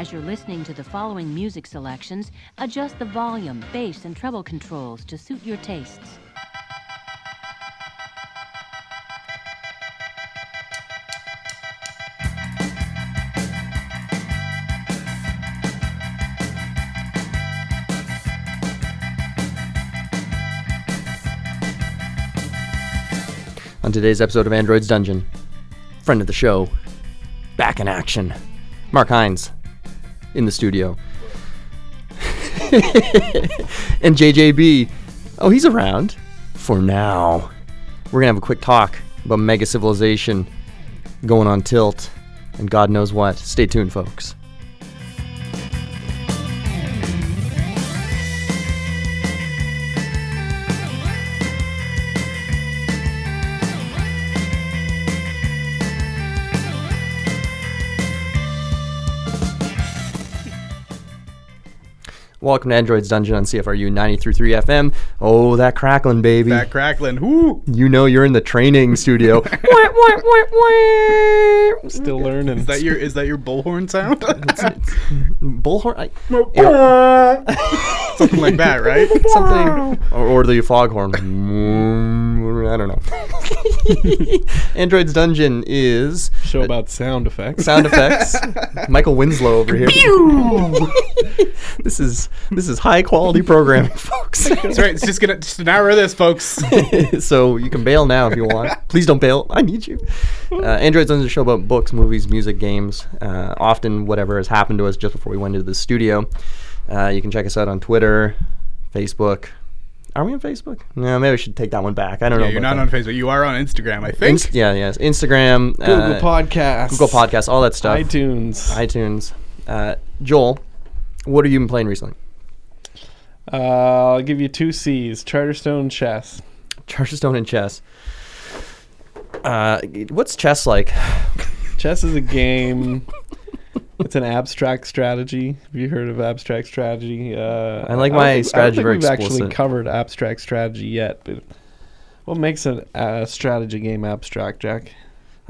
As you're listening to the following music selections, adjust the volume, bass, and treble controls to suit your tastes. On today's episode of Android's Dungeon, friend of the show, back in action, Mark Hines in the studio. and JJB, oh, he's around for now. We're going to have a quick talk about Mega Civilization going on tilt and God knows what. Stay tuned, folks. Welcome to Android's Dungeon on CFRU 93.3 FM. Oh, that crackling, baby. That crackling. Whoo! You know you're in the training studio. Wah, wah, wah, wah. Still learning. Is that your is that your bullhorn sound? bullhorn? I, Something like that, right? something. Or, or the foghorn. I don't know. Android's Dungeon is show about sound effects? sound effects. Michael Winslow over here. this is this is high quality programming, folks. That's right. It's just gonna just an hour of this, folks. so you can bail now if you want. Please don't bail. I need you. Uh, Android's Dungeon is a show about books, movies, music, games. Uh, often whatever has happened to us just before we went into the studio. Uh, you can check us out on Twitter, Facebook. Are we on Facebook? No, maybe we should take that one back. I don't yeah, know. you're not that. on Facebook. You are on Instagram, I think. Inst- yeah, yes. Instagram, Google uh, Podcasts, Google Podcasts, all that stuff. iTunes. iTunes. Uh, Joel, what have you been playing recently? Uh, I'll give you two C's: Charterstone Chess. Charterstone and chess. Uh, what's chess like? Chess is a game. it's an abstract strategy. Have you heard of abstract strategy? Uh, I like my think- strategy I don't very think we've explicit. actually covered abstract strategy yet, but what makes a strategy game abstract, Jack?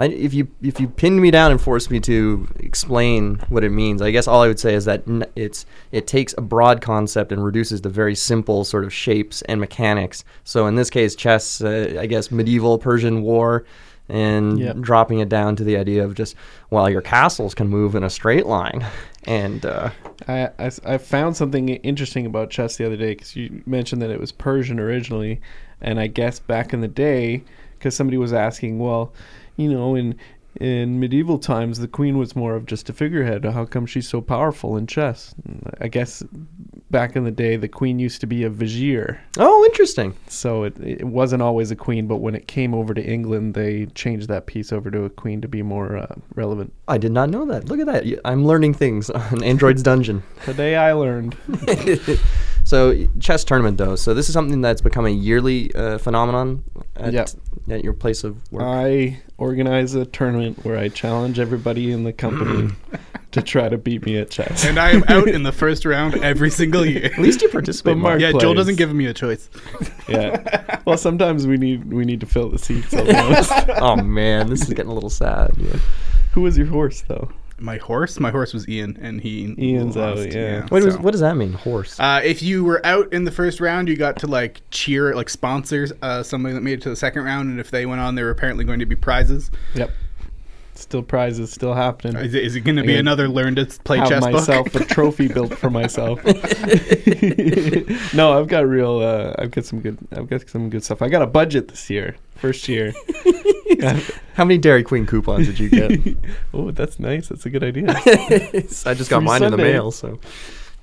I, if you if you pinned me down and forced me to explain what it means, I guess all I would say is that n- it's it takes a broad concept and reduces to very simple sort of shapes and mechanics. So in this case, chess, uh, I guess medieval Persian war, and Yep. dropping it down to the idea of just well, your castles can move in a straight line, and uh, I, I I found something interesting about chess the other day because you mentioned that it was Persian originally, and I guess back in the day, because somebody was asking, well, you know, in in medieval times the queen was more of just a figurehead. How come she's so powerful in chess? I guess back in the day the queen used to be a vizier, oh, interesting. so it it wasn't always a queen. But when it came over to England, they changed that piece over to a queen to be more uh, relevant. I did not know that. Look at that. I'm learning things on Android's Dungeon. Today I learned. so chess tournament though. So this is something that's become a yearly uh, phenomenon at, Yep. at your place of work. I organize a tournament where I challenge everybody in the company to try to beat me at chess. And I am out in the first round every single year. At least you participate. But Mark. Mark- yeah, Joel doesn't give me a choice. yeah. Well, sometimes we need we need to fill the seats. I'll be honest. oh man, this is getting a little sad. Yeah. Who was your horse though? My horse, my horse was Ian, and he Ian's out, lost, yeah. What, was, what does that mean? Horse. Uh, if you were out in the first round, you got to like cheer, like sponsors uh, somebody that made it to the second round, and if they went on, there were apparently going to be prizes. Yep. Still prizes, still happening. Is it, is it going to be Yeah. another learn to play have chess myself book? a trophy built for myself. no, I've got real. Uh, I've got some good. I've got some good stuff. I got a budget this year. First year. How many Dairy Queen coupons did you get? oh, that's nice. That's a good idea. I just got Free mine in the mail. So,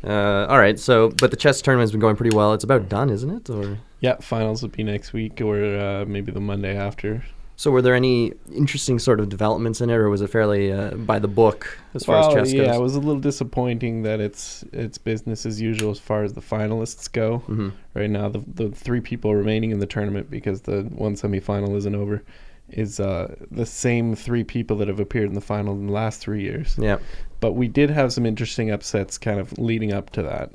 uh, all right. So, but the chess tournament's been going pretty well. It's about done, isn't it? Or Yeah, finals will be next week or uh, maybe the Monday after. So, were there any interesting sort of developments in it, or was it fairly uh, by the book as far well, as chess yeah, goes? Yeah, it was a little disappointing that it's it's business as usual as far as the finalists go. Mhm. Right now, the the three people remaining in the tournament because the one semifinal isn't over is uh, the same three people that have appeared in the final in the last three years. Yeah. But we did have some interesting upsets kind of leading up to that.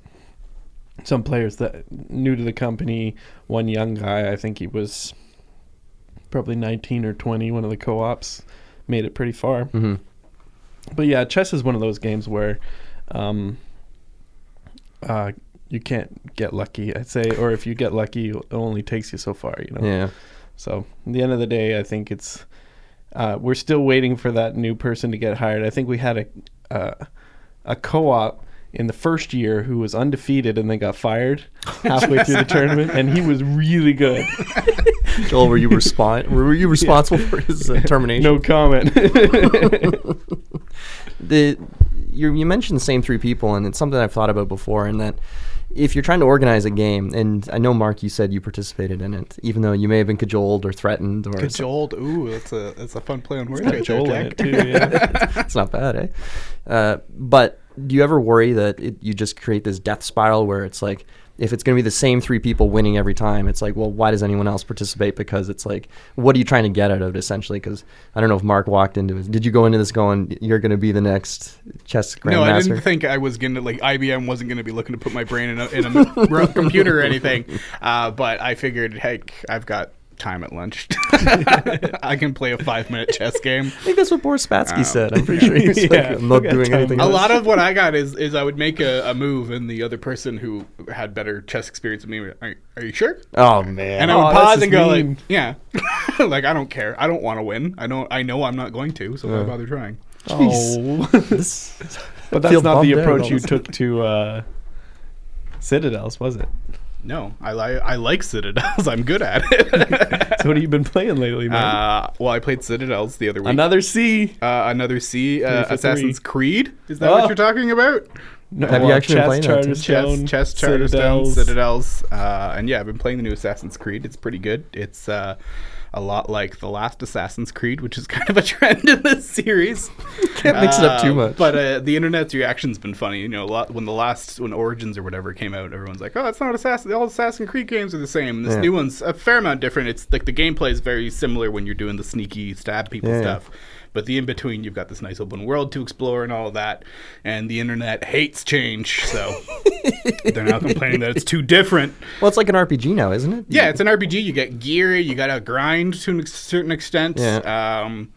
Some players that new to the company, one young guy, I think he was probably 19 or 20, one of the co-ops made it pretty far. hmm But yeah, chess is one of those games where um, uh, you can't get lucky. I'd say, or if you get lucky, it only takes you so far. You know. Yeah. So at the end of the day, I think it's uh, we're still waiting for that new person to get hired. I think we had a uh, a co-op in the first year who was undefeated and then got fired halfway through the tournament, and he was really good. Joel, were you respon- Were you responsible for his uh, termination? No comment. the you you mentioned the same three people, and it's something I've thought about before. And that if you're trying to organize a game, and I know Mark, you said you participated in it, even though you may have been cajoled or threatened or Cajoled. Ooh, that's a that's a fun play on words. Got right Joel there, in it too. Yeah. it's not bad, eh? Uh, but do you ever worry that it, you just create this death spiral where it's like, if it's going to be the same three people winning every time, it's like, well, why does anyone else participate? Because it's like, what are you trying to get out of it essentially? Because I don't know if Mark walked into it. Did you go into this going, you're going to be the next chess grandmaster? No, I didn't think I was gonna like IBM wasn't gonna be looking to put my brain in a, in a computer or anything. Uh, but I figured, heck, I've got time at lunch. I can play a five minute chess game. I think that's what Boris Spassky Oh. said. I'm pretty sure he was like, Yeah, I'm not doing anything. A else." lot of what I got is is I would make a, a move, and the other person who had better chess experience than me, would, are, are you sure? Oh man. And I Oh, would that's pause and go mean. like, yeah, like I don't care. I don't want to win. I don't. I know I'm not going to. So why bother trying? oh, This- but that's not the approach you took to uh, Citadels, was it? No, I li- I like Citadels. I'm good at it. So what have you been playing lately, man? uh, well, I played Citadels the other week. Another C. uh, another C, uh, Assassin's. Creed. Is that Oh. what you're talking about? No, Have you actually been chess, playing that too? Charterstone, chess, chess, Charterstone, Citadels. Citadels, uh, and yeah, I've been playing the new Assassin's Creed. It's pretty good. It's uh, a lot like the last Assassin's Creed, which is kind of a trend in this series. Can't mix it up too Uh, much. But uh, the internet's reaction's been funny. You know, a lot when the last when Origins or whatever came out, everyone's like, "Oh, it's not Assassin. All Assassin's Creed games are the same." This Yeah. new one's a fair amount different. It's like the gameplay is very similar when you're doing the sneaky stab people Yeah. stuff. But the in between, you've got this nice open world to explore and all of that. And the internet hates change, so they're now complaining that it's too different. well, it's like an RPG now, isn't it? Yeah, it's an RPG. You get gear. You got to grind to a certain extent. Yeah. Um,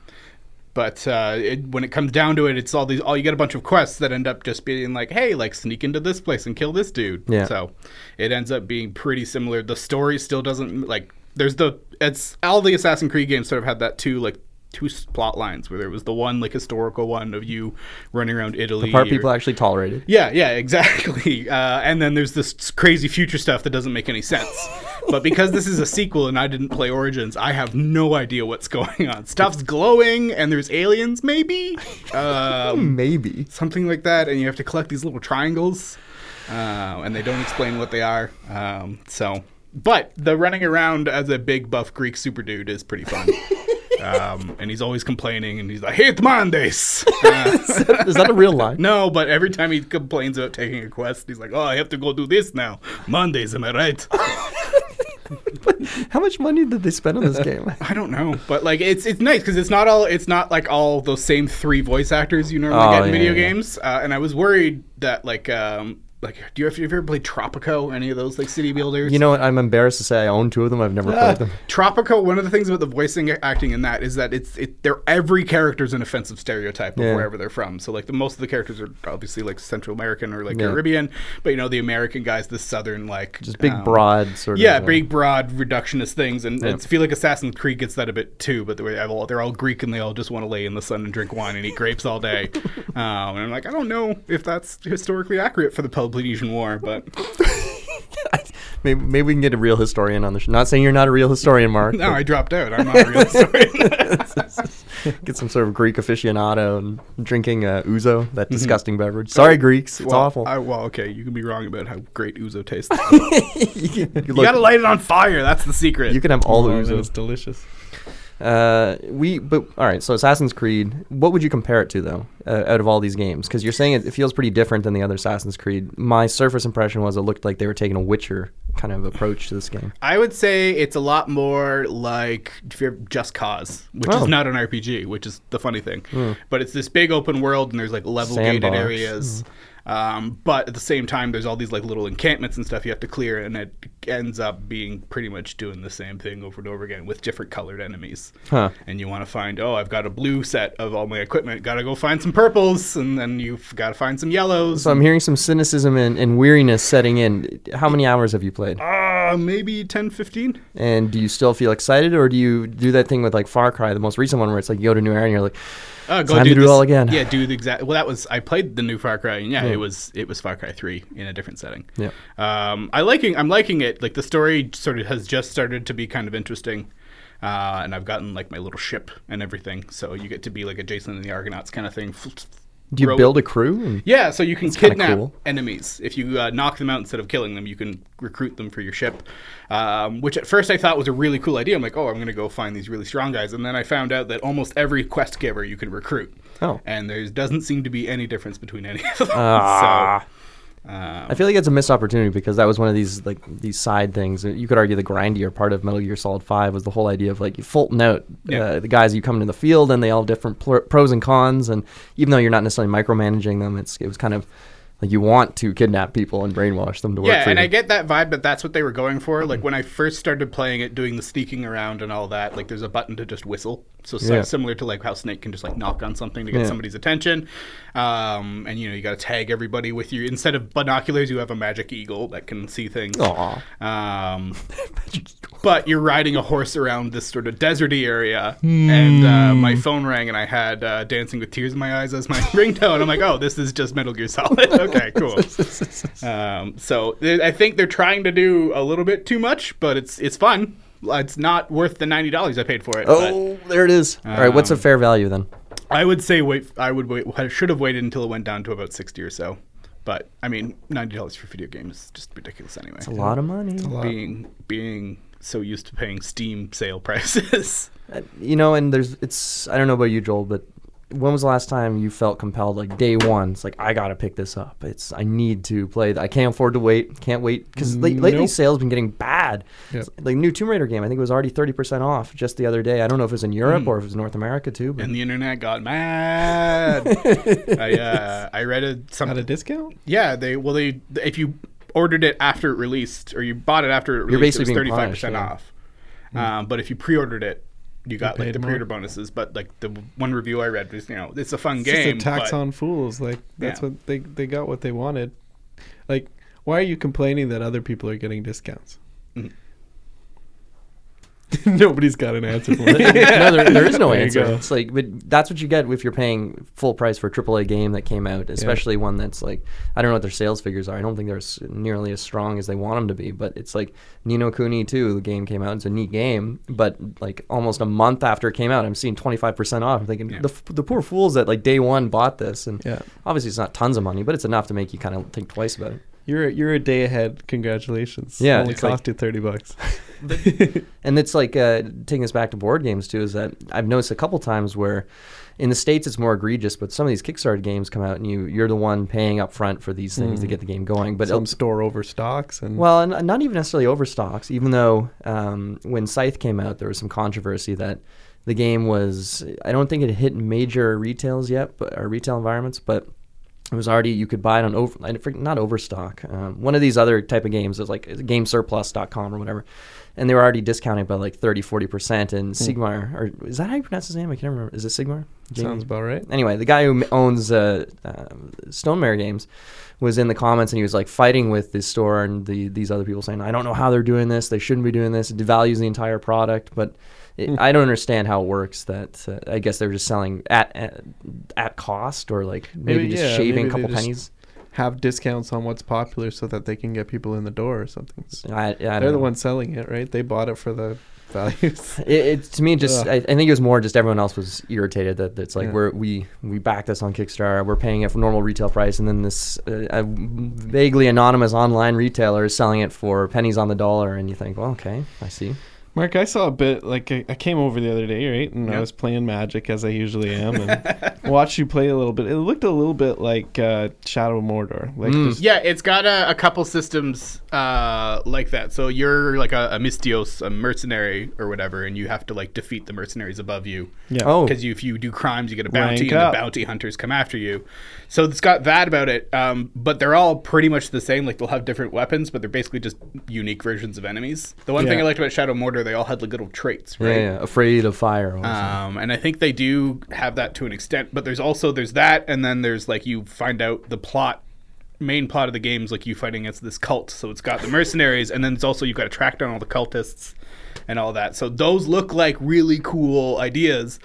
but uh, it, when it comes down to it, it's all these. All you get a bunch of quests that end up just being like, "Hey, like sneak into this place and kill this dude." Yeah. So it ends up being pretty similar. The story still doesn't like. There's the. It's all the Assassin's Creed games sort of had that too. like two plot lines where there was the one like historical one of you running around Italy. The part or- people actually tolerated. yeah, yeah, exactly. Uh, and then there's this crazy future stuff that doesn't make any sense. but because this is a sequel and I didn't play Origins, I have no idea what's going on. Stuff's glowing and there's aliens, maybe, um, Maybe. something like that. And you have to collect these little triangles, uh, and they don't explain what they are. Um, so, but the running around as a big buff Greek super dude is pretty fun. Um, and he's always complaining, and he's like, "Hate Mondays." Uh, Is that a real line? no, but every time he complains about taking a quest, he's like, "Oh, I have to go do this now. Mondays, am I right?" How much money did they spend on this game? I don't know, but like it's it's nice because it's not all it's not like all those same three voice actors you normally Oh, get in yeah, video yeah. games. Uh, and I was worried that like um like do you have, you ever played Tropico? Any of those like city builders? You know what? I'm embarrassed to say I own two of them. I've never played them. Tropico. One of the things about the voicing acting in that is that it's it. They're every character's an offensive stereotype of Yeah. wherever they're from. So like the most of the characters are obviously like Central American or like Yeah. Caribbean, but you know the American guys, the Southern like Just big, um, broad sort Yeah, of. yeah, big, broad, reductionist things, and Yeah. I feel like Assassin's Creed gets that a bit too. But they're all they're all Greek and they all just want to lay in the sun and drink wine and eat grapes all day. um, and I'm like, I don't know if that's historically accurate for the Peloponnesian War, but Maybe, maybe we can get a real historian on the show. Not saying you're not a real historian, Mark. no, I dropped out. I'm not a real historian. Get some sort of Greek aficionado and drinking uh, ouzo, that disgusting beverage. Sorry, Greeks. It's Mm-hmm. well, awful. I, well, okay, you can be wrong about how great ouzo tastes. you, can, you you look- gotta light it on fire. That's the secret. you can have all the Oh, man, ouzo. it's delicious. Uh, we but all right. So Assassin's Creed. What would you compare it to though? Uh, out of all these games, because you're saying it, it feels pretty different than the other Assassin's Creed. My surface impression was it looked like they were taking a Witcher kind of approach to this game. I would say it's a lot more like Just Cause, which Oh. is not an RPG, which is the funny thing. But it's this big open world, and there's like level gated areas. Um, but at the same time, there's all these like little encampments and stuff you have to clear, and it ends up being pretty much doing the same thing over and over again with different colored enemies. Huh. And you want to find, oh, I've got a blue set of all my equipment. Got to go find some purples, and then you've got to find some yellows. So I'm hearing some cynicism and, and weariness setting in. How many hours have you played? uh, maybe 10, 15. And do you still feel excited, or do you do that thing with like Far Cry, the most recent one, where it's like you go to new area and you're like, Uh, go Time do to do it this- all again. Yeah, do the exact. Well, that was I played the new Far Cry, and yeah, Yeah. it was it was Far Cry Three in a different setting. Yeah. Um, I liking I'm liking it. Like the story sort of has just started to be kind of interesting. Uh, and I've gotten like my little ship and everything, so you get to be like a Jason and the Argonauts kind of thing. Do you Row- build a crew? And, Yeah, so you can kinda kidnap cool. enemies. If you uh, knock them out instead of killing them, you can recruit them for your ship. Um, which at first I thought was a really cool idea. I'm like, oh, I'm going to go find these really strong guys. And then I found out that almost every quest giver you can recruit. Oh. And there doesn't seem to be any difference between any of them. Ah. so, um, I feel like it's a missed opportunity because that was one of these like these side things. You could argue the grindier part of Metal Gear Solid Five was the whole idea of like you Fulton out Yeah. uh, the guys you come into the field and they all have different pl- pros and cons. And even though you're not necessarily micromanaging them, it's it was kind of like you want to kidnap people and brainwash them to work yeah, and you. I get that vibe that that's what they were going for. Like when I first started playing it, doing the sneaking around and all that, like there's a button to just whistle. So, so Yeah. similar to like how Snake can just like knock on something to get Yeah. somebody's attention. Um, and you know, you got to tag everybody with you. Instead of binoculars, you have a magic eagle that can see things. Aw. Um, but you're riding a horse around this sort of deserty area, and uh, my phone rang, and I had uh, "Dancing with Tears in My Eyes" as my ringtone. I'm like, "Oh, this is just Metal Gear Solid." okay, cool. Um, so I think they're trying to do a little bit too much, but it's it's fun. It's not worth the ninety dollars I paid for it. but Oh, there it is. All right, what's a Um, fair value then? I would say wait. I would wait. I should have waited until it went down to about sixty or so. But I mean, ninety dollars for video games is just ridiculous anyway. It's a lot of money. Being being so used to paying Steam sale prices. Uh, you know, and there's it's I don't know about you, Joel, but when was the last time you felt compelled like day one? It's like I gotta pick this up. It's I need to play. I can't afford to wait. Can't wait because lately Nope. sales been getting bad. Yep. Like new Tomb Raider game, I think it was already thirty percent off just the other day. I don't know if it was in Europe or if it was North America too. But and the internet got mad. I uh, I read a some At a discount? Yeah, they well they if you ordered it after it released or you bought it after it You're released, it was basically thirty being five percent punished, off. Um, but if you pre-ordered it, you got like the more. pre-order bonuses. But like the one review I read was you know it's a fun It's game. just a tax but- on fools. Like that's Yeah. what they they got what they wanted. Like, why are you complaining that other people are getting discounts? Mhm. Nobody's got an answer for it. no, there, there is no There you answer. go. It's like, but that's what you get if you're paying full price for a AAA game that came out, especially one that's like, I don't know what their sales figures are. I don't think they're s- nearly as strong as they want them to be. But it's like Ni no Kuni 2, the game came out. It's a neat game, but like almost a month after it came out, I'm seeing 25% off. I'm thinking the, f- the poor fools that like day one bought this, and Yeah. obviously it's not tons of money, but it's enough to make you kind of think twice about it. You're you're a day ahead. Congratulations. Yeah, only it's like- cost you thirty bucks. And it's like uh, taking us back to board games too. Is that I've noticed a couple times where in the states it's more egregious, but some of these Kickstarter games come out and you you're the one paying up front for these things to get the game going. But Some it'll- store overstocks and well, and not even necessarily overstocks. Even though um, when Scythe came out, there was some controversy that the game was. I don't think it hit major retails yet, but or retail environments, but it was already you could buy it on over not overstock. Um, one of these other type of games is like GameSurplus.com or whatever, and they were already discounting by like 30, 40 percent. And Sigmar, or is that how you pronounce his name? I can't remember. Is it Sigmar? Jamey? sounds about right. anyway, the guy who owns uh, uh, Stonemaier Games was in the comments and he was like fighting with this store and the these other people saying, "I don't know how they're doing this. They shouldn't be doing this. It devalues the entire product." But it, I don't understand how it works. That uh, I guess they're just selling at at, at cost or like maybe, Maybe, just yeah, shaving a couple they just- pennies. Have discounts on what's popular so that they can get people in the door or something. I, I don't They're the ones selling it, right? They bought it for the values. It, it to me just I, I think it was more just everyone else was irritated that it's like Yeah. we're we we backed this on Kickstarter we're paying it for normal retail price and then this uh, vaguely anonymous online retailer is selling it for pennies on the dollar and you think well okay I see Mark, I saw a bit like I, I came over the other day, right? And I was playing Magic as I usually am, and watched you play a little bit. It looked a little bit like uh, Shadow of Mordor, like just Yeah, it's got a, a couple systems uh, like that. So you're like a, a Misthios, a mercenary or whatever, and you have to like defeat the mercenaries above you. yeah. Oh, Because you, if you do crimes, you get a bounty, Rank and up. the bounty hunters come after you. So it's got that about it. Um, but they're all pretty much the same. Like they'll have different weapons, but they're basically just unique versions of enemies. The one thing I liked about Shadow of Mordor, they all had like little traits, right? yeah, afraid of fire. Um, and I think they do have that to an extent, but there's also there's that, and then there's like you find out the plot, main plot of the game's like you fighting against this cult. So it's got the mercenaries, and then it's also you've got to track down all the cultists and all that. So those look like really cool ideas.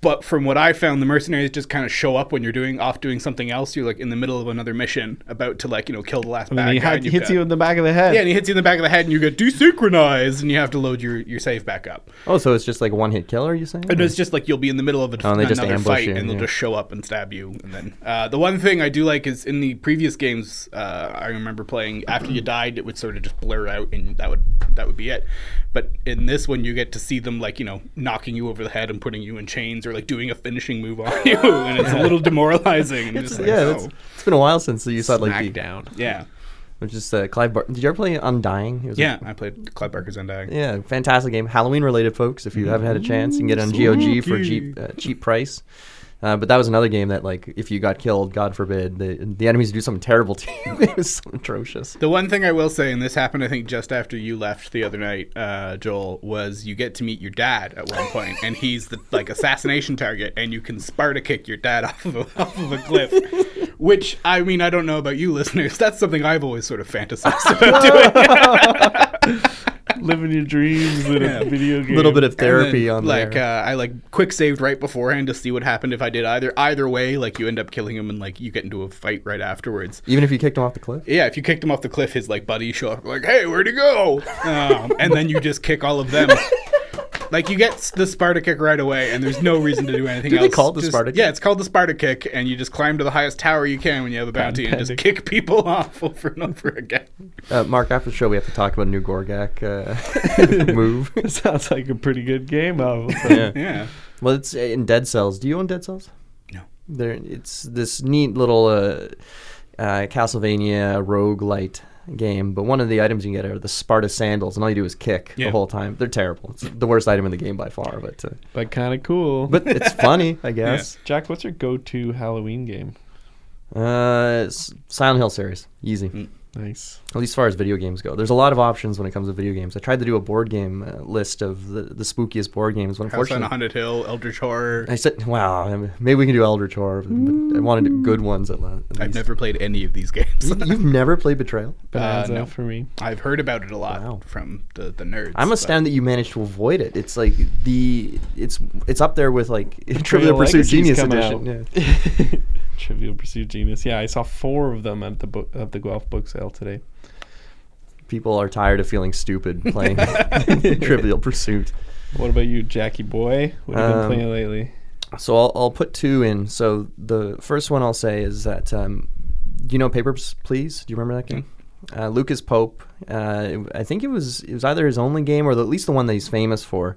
But from what I found, the mercenaries just kind of show up when you're doing off doing something else. You're like in the middle of another mission, about to like you know kill the last and bad then he guy. had, and hits got- you in the back of the head. yeah, and he hits you in the back of the head, and you get desynchronized, and you have to load your your save back up. oh, so it's just like one hit killer, are you saying? And it's just like you'll be in the middle of a, Oh, and they just another ambush fight, you, and they'll yeah. just show up and stab you. And then uh, the one thing I do like is in the previous games, uh, I remember playing after you died, it would sort of just blur out, and that would that would be it. But in this one, you get to see them like you know knocking you over the head and putting you in chains, or like doing a finishing move on you, and it's a little demoralizing. And just like, yeah, oh, it's, it's been a while since you saw like the, down. yeah, which is uh, Clive. Bar- Did you ever play Undying? It was a- yeah. I played Clive Barker's Undying. yeah, fantastic game. Halloween related, folks. If you haven't had a chance, you can get it on GOG for cheap uh, cheap price. Uh, but that was another game that, like, if you got killed, God forbid, the the enemies do something terrible to you. it was so atrocious. The one thing I will say, and this happened, I think, just after you left the other night, uh, Joel, was you get to meet your dad at one point, and he's the like assassination target, and you can Sparta kick your dad off of a, off of a cliff. Which I mean, I don't know about you listeners. That's something I've always sort of fantasized about doing. Living your dreams in Yeah. a video A little bit of therapy then, on like there. uh, I like quick saved right beforehand to see what happened if I did either either way. Like you end up killing him, and like you get into a fight right afterwards. Even if you kicked him off the cliff. Yeah, if you kicked him off the cliff, his like buddies show up like, "Hey, where'd he go?" Um, and then you just kick all of them. Like you get the Sparta kick right away, and there's no reason to do anything Do they else. call it the Just- Sparta Yeah, it's called the Sparta kick, and you just climb to the highest tower you can when you have a bounty, and just kick people off over and over again. Uh, Mark, after the show, we have to talk about a new Gorgak uh, move. Sounds like a pretty good game. Of yeah. Yeah. Well, it's uh, in Dead Cells. Do you own Dead Cells? No. There, it's this neat little uh, uh, Castlevania roguelite game, but one of the items you can get are the Sparta sandals, and all you do is kick Yeah. the whole time. They're terrible. It's the worst item in the game by far, but uh, but kind of cool. but it's funny, I guess. Jack, what's your go-to Halloween game? Uh, S- Silent Hill series, easy. Mm. Nice. At least as far as video games go, there's a lot of options when it comes to video games. I tried to do a board game uh, list of the, the spookiest board games, but House on unfortunately, a Haunted Hill, Eldritch Horror. I said, "Wow, I mean, maybe we can do Eldritch Horror, but I wanted good ones at, la- at I've never played any of these games. You- You've never played Betrayal? Bonanza no. for me. I've heard about it a lot Wow. from the, the nerds. I'm but- astounded that you managed to avoid it. It's like the it's it's up there with like Trivial Trivial Pursuit Genius Edition. out. Yeah. Trivial Pursuit Genius. Yeah, I saw four of them at the book at the Guelph book sale today. People are tired of feeling stupid playing Trivial Pursuit. What about you, Jackie boy? What have you been Um, playing lately? So I'll, I'll put two in. So the first one I'll say is that um, you know Papers Please? Do you remember that game? Uh, Lucas Pope. Uh, I think it was it was either his only game or the, at least the one that he's famous for.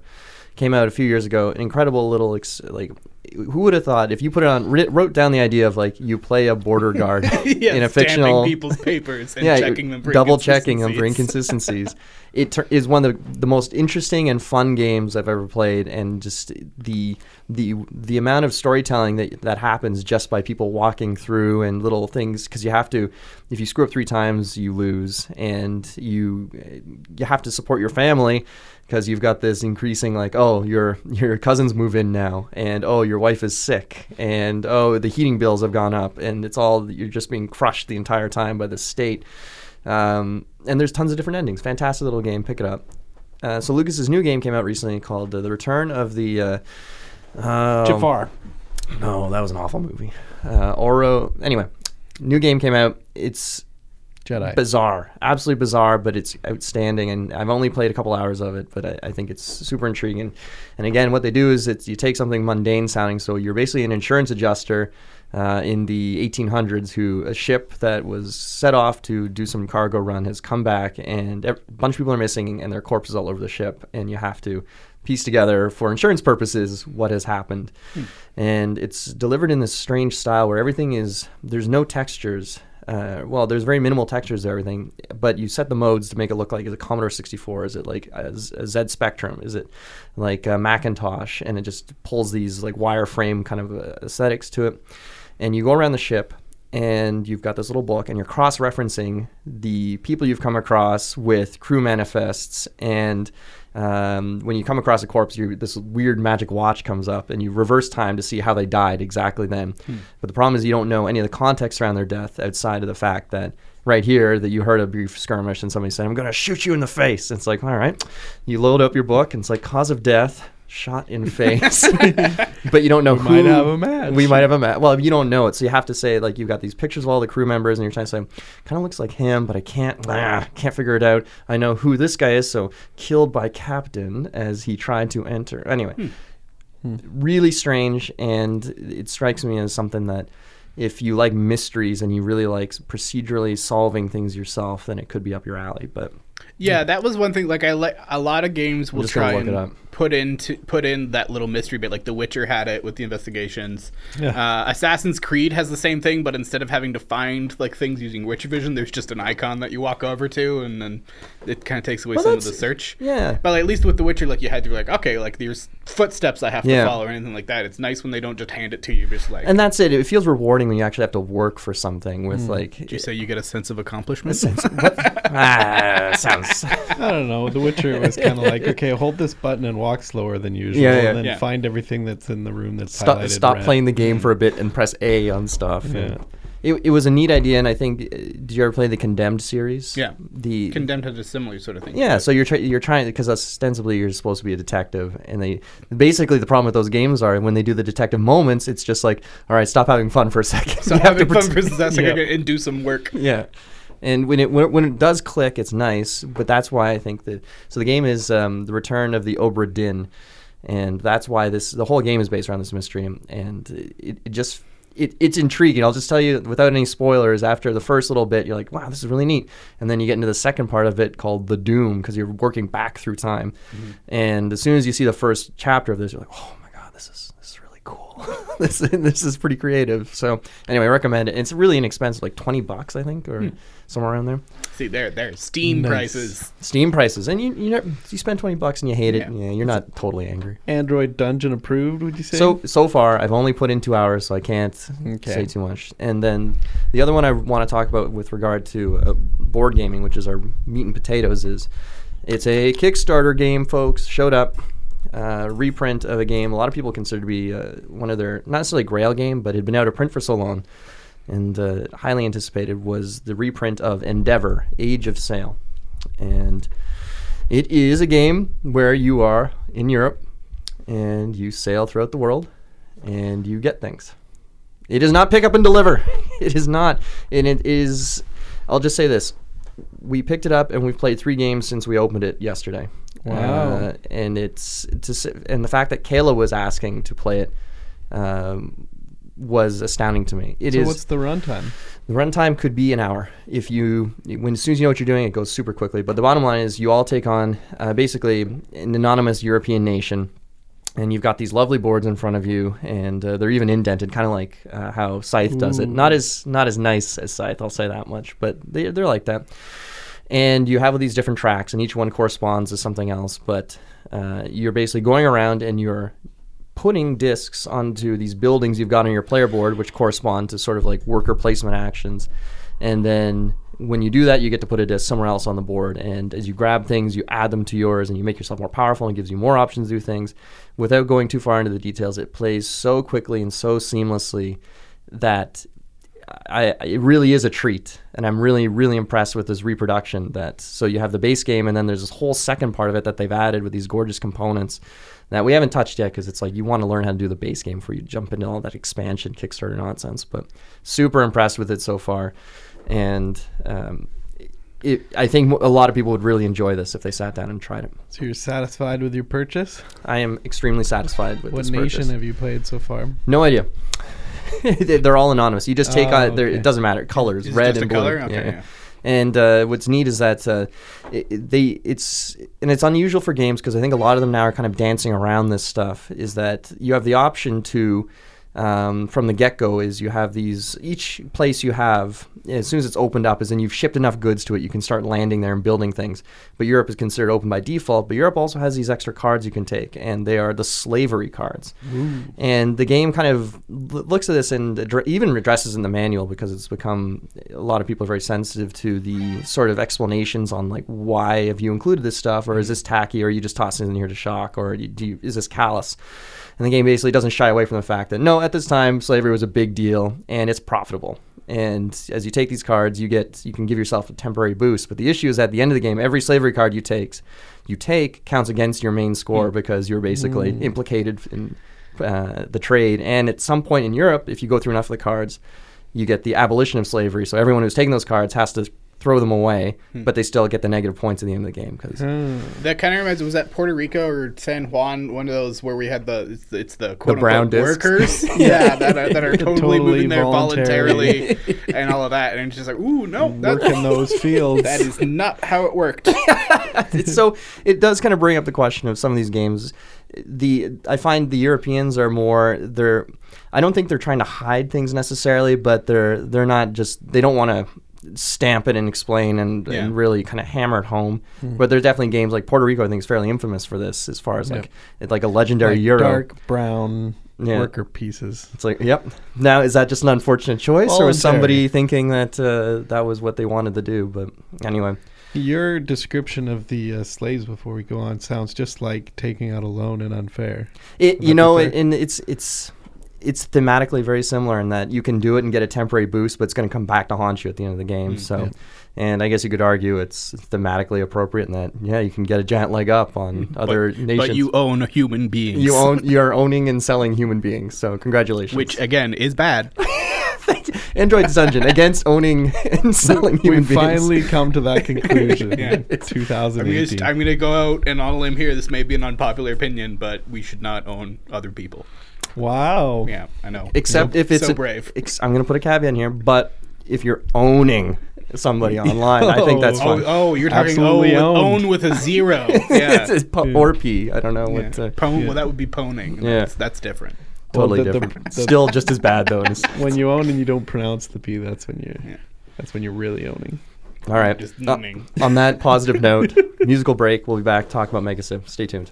Came out a few years ago. An incredible little ex- like. Who would have thought if you put it on wrote down the idea of like you play a border guard yeah, in a fictional people's papers and yeah, checking them for double checking them for inconsistencies. it tur- is one of the, the most interesting and fun games I've ever played, and just the the the amount of storytelling that that happens just by people walking through and little things because you have to if you screw up three times you lose. And you you have to support your family because you've got this increasing like oh your your cousins move in now and oh your wife is sick and oh the heating bills have gone up and it's all you're just being crushed the entire time by the state. Um, and there's tons of different endings. Fantastic little game. Pick it up. Uh, so lucas's new game came out recently called uh, the return of the uh, uh, Jafar. no that was an awful movie uh, oro anyway new game came out it's Jedi. bizarre, absolutely bizarre, but it's outstanding. And I've only played a couple hours of it, but I, I think it's super intriguing. And again, what they do is it's you take something mundane sounding, so you're basically an insurance adjuster uh, in the 1800s who a ship that was set off to do some cargo run has come back and a bunch of people are missing and their corpses all over the ship and you have to piece together for insurance purposes what has happened and it's delivered in this strange style where everything is there's no textures uh, well, there's very minimal textures to everything, but you set the modes to make it look like is it Commodore 64? Is it like a, Z- a Z Spectrum? Is it like a Macintosh? And it just pulls these like wireframe kind of uh, aesthetics to it. And you go around the ship, and you've got this little book, and you're cross-referencing the people you've come across with crew manifests and um, when you come across a corpse, you, this weird magic watch comes up, and you reverse time to see how they died exactly then. But the problem is you don't know any of the context around their death outside of the fact that right here that you heard a brief skirmish and somebody said, "I'm going to shoot you in the face." And it's like, all right, you load up your book, and it's like cause of death. Shot in face, but you don't know We who. might have a match. We might have a match. Well, you don't know it, so you have to say like you've got these pictures of all the crew members, and you're trying to say, kind of looks like him, but I can't, can't figure it out. I know who this guy is, so killed by captain as he tried to enter. Anyway, hmm. Hmm. really strange, and it strikes me as something that if you like mysteries and you really like procedurally solving things yourself, then it could be up your alley. But Yeah, that was one thing. Like I like a lot of games will just gonna try look it and up. put into put in that little mystery bit. Like The Witcher had it with the investigations. Yeah. Uh, Assassin's Creed has the same thing, but instead of having to find like things using Witcher Vision, there's just an icon that you walk over to, and then it kind of takes away Well, some of the search. yeah. But at least with The Witcher, like you had to be like, okay, like there's footsteps I have Yeah. to follow or anything like that. It's nice when they don't just hand it to you, just like. and that's it. It feels rewarding when you actually have to work for something with like. Did you say you get a sense of accomplishment? ah, sounds. I don't know. The Witcher was kind of like, okay, hold this button and walk slower than usual, Yeah, yeah. and then Yeah. find everything that's in the room that's stop, highlighted. stop red. playing the game for a bit and press A on stuff. Yeah. It, it was a neat idea, and I think. uh, Did you ever play the Condemned series? Yeah. The Condemned had a similar sort of thing. yeah, so you're try- you're trying because ostensibly you're supposed to be a detective, and they basically the problem with those games are when they do the detective moments, it's just like, all right, stop having fun for a second. So You have to having fun pret- for a second Yeah. and do some work. Yeah. And when it when, it- when it does click, it's nice. But that's why I think that so the game is um, the return of the Obra Dinn, and that's why this the whole game is based around this mystery, and it, it just it, it's intriguing. I'll just tell you without any spoilers. After the first little bit, you're like, wow, this is really neat, and then you get into the second part of it called the Doom because you're working back through time, and as soon as you see the first chapter of this, you're like, oh my god, this is this is really cool. this this is pretty creative. So anyway, I recommend it. It's really inexpensive, like twenty bucks, I think, or somewhere around there. See, there, there, Steam Nice. prices. Steam prices, and you you, never, you spend twenty bucks and you hate it. Yeah. Yeah, you're not totally angry. Android Dungeon approved? Would you say? So so far, I've only put in two hours, so I can't Okay. say too much. And then the other one I want to talk about with regard to uh, board gaming, which is our meat and potatoes, is it's a Kickstarter game, folks. Showed up. Uh, reprint of a game a lot of people consider to be uh, one of their not necessarily grail game, but had been out of print for so long, and uh, highly anticipated was the reprint of Endeavor: Age of Sail, and it is a game where you are in Europe and you sail throughout the world and you get things. It is not pick up and deliver. it is not. And it is, I'll just say this. We picked it up and we've played three games since we opened it yesterday. Wow. Uh, and it's, to, and the fact that Kayla was asking to play it um, was astounding to me. It so is- what's the runtime? the runtime could be an hour if you when as soon as you know what you're doing, it goes super quickly. But the bottom line is you all take on uh, basically an anonymous European nation. And you've got these lovely boards in front of you, and uh, they're even indented, kind of like uh, how Scythe does it. Not as not as nice as Scythe, I'll say that much, but they they're like that. And you have all these different tracks, and each one corresponds to something else. But uh, you're basically going around and you're putting discs onto these buildings you've got on your player board, which correspond to sort of like worker placement actions. And then when you do that, you get to put a disc somewhere else on the board. And as you grab things, you add them to yours and you make yourself more powerful and gives you more options to do things. Without going too far into the details, it plays so quickly and so seamlessly that I, it really is a treat, and I'm really, really impressed with this reproduction. That so you have the base game, and then there's this whole second part of it that they've added with these gorgeous components that we haven't touched yet because it's like you want to learn how to do the base game before you jump into all that expansion Kickstarter nonsense. But super impressed with it so far, and um, it, I think a lot of people would really enjoy this if they sat down and tried it. So you're satisfied with your purchase? I am extremely satisfied with What nation purchase. have you played so far? No idea. they're all anonymous. You just take Oh, on. okay. It doesn't matter colors, Is red and blue. color? Okay, yeah. And uh, what's neat is that uh, it, they it's and it's unusual for games because I think a lot of them now are kind of dancing around this stuff. Is that you have the option to um, from the get go is you have these each place you have as soon as it's opened up is then you've shipped enough goods to it you can start landing there and building things. But Europe is considered open by default. But Europe also has these extra cards you can take, and they are the slavery cards. And the game kind of l- looks at this and addre- even addresses in the manual because it's become a lot of people are very sensitive to the sort of explanations on like why have you included this stuff or is this tacky or are you just tossing it in here to shock or you, is this callous? And the game basically doesn't shy away from the fact that no, at this time slavery was a big deal and it's profitable. And as you take these cards, you get you can give yourself a temporary boost. But the issue is at the end of the game, every slavery card you takes, you take counts against your main score because you're basically implicated in uh, the trade. And at some point in Europe, if you go through enough of the cards, you get the abolition of slavery. So everyone who's taking those cards has to throw them away, hmm. but they still get the negative points at the end of the game because hmm. That kind of reminds. Was that Puerto Rico or San Juan? One of those where we had the it's the, it's the quote brown unquote workers, yeah, that are, that are totally, Totally moving there voluntarily. voluntarily and all of that, and it's just like, ooh, no, that, Work in those fields. that is not how it worked. so it does kind of bring up the question of some of these games. The I find the Europeans are more they're I don't think they're trying to hide things necessarily, but they're they're not just they don't want to stamp it and explain and, Yeah. and really kind of hammer it home. But there's definitely games like Puerto Rico I think is fairly infamous for this as far as like it's like a legendary Like Euro. dark brown Yeah. worker pieces. It's like, yep. Now, is that just an unfortunate choice, or was somebody thinking that uh, that was what they wanted to do? But anyway, Your description of the uh, slaves before we go on sounds just like taking out a loan and unfair. it you know, be it, fair? and it's it's it's thematically very similar in that you can do it and get a temporary boost, but it's going to come back to haunt you at the end of the game. Mm, so, yeah. and I guess you could argue it's thematically appropriate in that yeah, you can get a giant leg up on mm. other but, nations. but you own human beings. you own you are owning and selling human beings. So congratulations, which again is bad. Android's Dungeon against owning and selling human we beings. finally come to that conclusion Yeah. in 2018. I'm gonna go out and on a limb here. This may be an unpopular opinion, but we should not own other people. Wow. Yeah, I know. except if it's so a- brave. ex- I'm going to put a caveat in here, but if you're owning somebody online, I think that's Oh, fine. oh, you're talking oh, Absolutely with, own with a zero. Yeah. it's po- or P. I don't know what. yeah. Uh, Pwn- yeah. Well, that would be poning. Yeah. That's, that's different. Totally the- the- different. the- Still just as bad though. in a s- When you own and you don't pronounce the P, that's when you're Yeah. that's when you're really owning. All right. Just Uh, on that positive note, musical break. We'll be back. Talk about Mega Civ. Stay tuned.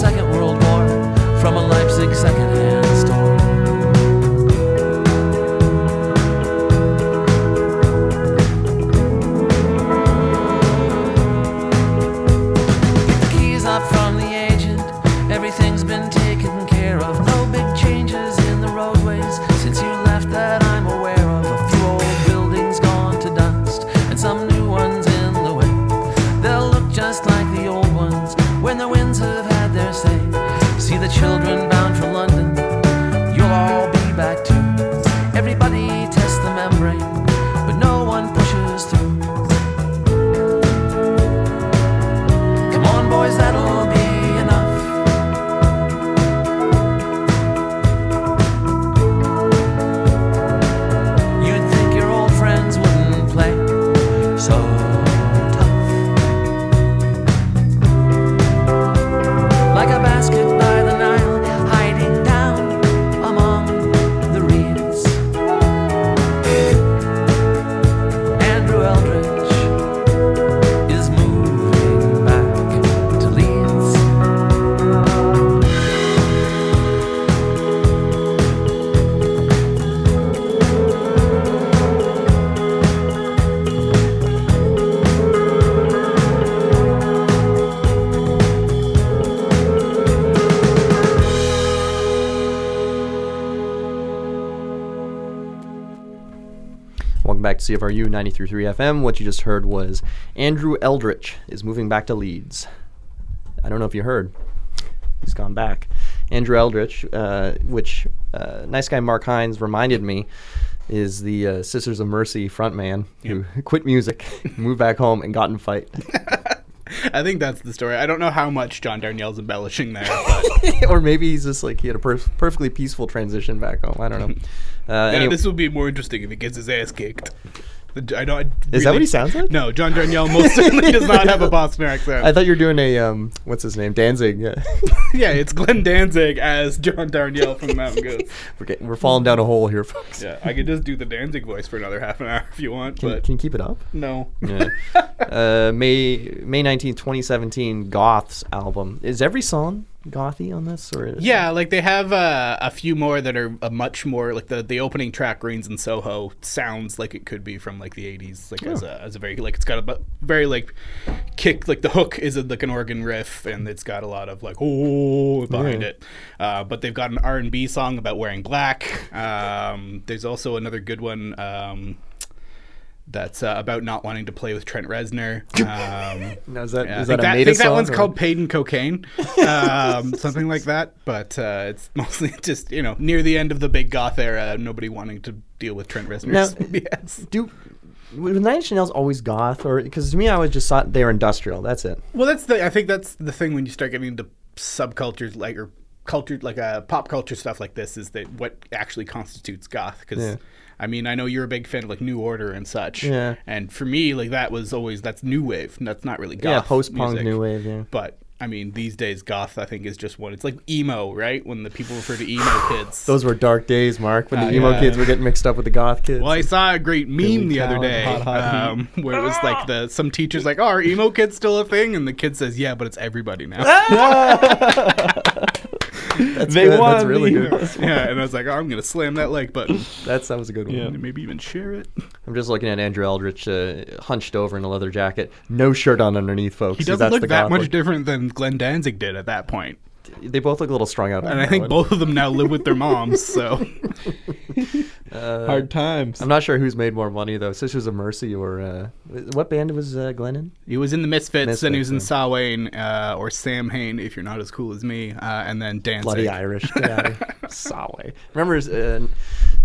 Second World War from a Leipzig secondhand. CFRU 93.3 FM. What you just heard was Andrew Eldritch is moving back to Leeds. I don't know if you heard. He's gone back. Andrew Eldritch, uh, which uh, nice guy Mark Hines reminded me, is the uh, Sisters of Mercy frontman who quit music, moved back home, and got in a fight. I think that's the story. I don't know how much John Darnielle's embellishing there, but or maybe he's just like he had a perf- perfectly peaceful transition back home. I don't know. Uh, yeah, anyway- this would be more interesting if he gets his ass kicked. I don't. Is that what he sounds like? No, John Darnielle most certainly does not have a Boston accent. I thought you were doing a um, what's his name, Danzig. Yeah. yeah, it's Glenn Danzig as John Darnielle from the Mountain Goats. we're, getting, we're falling down a hole here, folks. Yeah, I could just do the Danzig voice for another half an hour if you want, Can, but can you keep it up? no. Yeah. uh, May May nineteenth, twenty seventeen. Goths album is every song gothy on this, or Yeah, like they have uh, a few more that are a much more like the the opening track "Greens in Soho" sounds like it could be from like the '80s, like as a as a very like it's got a very like kick like the hook is a, like an organ riff and it's got a lot of like oh behind Yeah. it. Uh, but they've got an R and B song about wearing black. Um, there's also another good one. Um, that's uh, about not wanting to play with Trent Reznor. Um, Now, is that yeah, is I that that, I think that one's or- called Paid in Cocaine, um, something like that. But uh, it's mostly just you know near the end of the big goth era, nobody wanting to deal with Trent Reznor's Now- BS. Do was Nine Inch Nails always goth, or because to me I always just thought they were industrial. That's it. Well, that's the I think that's the thing when you start getting into subcultures like or culture like uh, pop culture stuff like this is that what actually constitutes goth because. Yeah. I mean, I know you're a big fan of like New Order and such. Yeah. And for me, like that was always that's new wave. That's not really goth. yeah, post punk, new wave. Yeah. But I mean, these days, goth I think is just one. It's like emo, right? When the people refer to emo kids. Those were dark days, Mark, when Uh, the emo yeah. kids were getting mixed up with the goth kids. well, I saw a great meme Billy the other day Hot, Hot um, where it was like the some teachers like, "Oh, are emo kids still a thing?" And the kid says, "Yeah, but it's everybody now." That's They good. That's really good. yeah, and I was like, "Oh, I'm gonna slam that like button, That's That sounds a good one. Yeah. and maybe even share it." I'm just looking at Andrew Eldritch, uh, hunched over in a leather jacket, no shirt on underneath, folks. He doesn't look that much different than Glenn Danzig did at that point. They both look a little strung out. And I think both of them now live with their moms. So Uh, Hard times. I'm not sure who's made more money though, Sisters of Mercy or uh, what band was uh, Glenn in? he was in the Misfits, and he was in Misfits, Sawain uh, or Sam Hain, if you're not as cool as me, uh, and then Danzig. Bloody Irish. Get out of here. Solway. Remember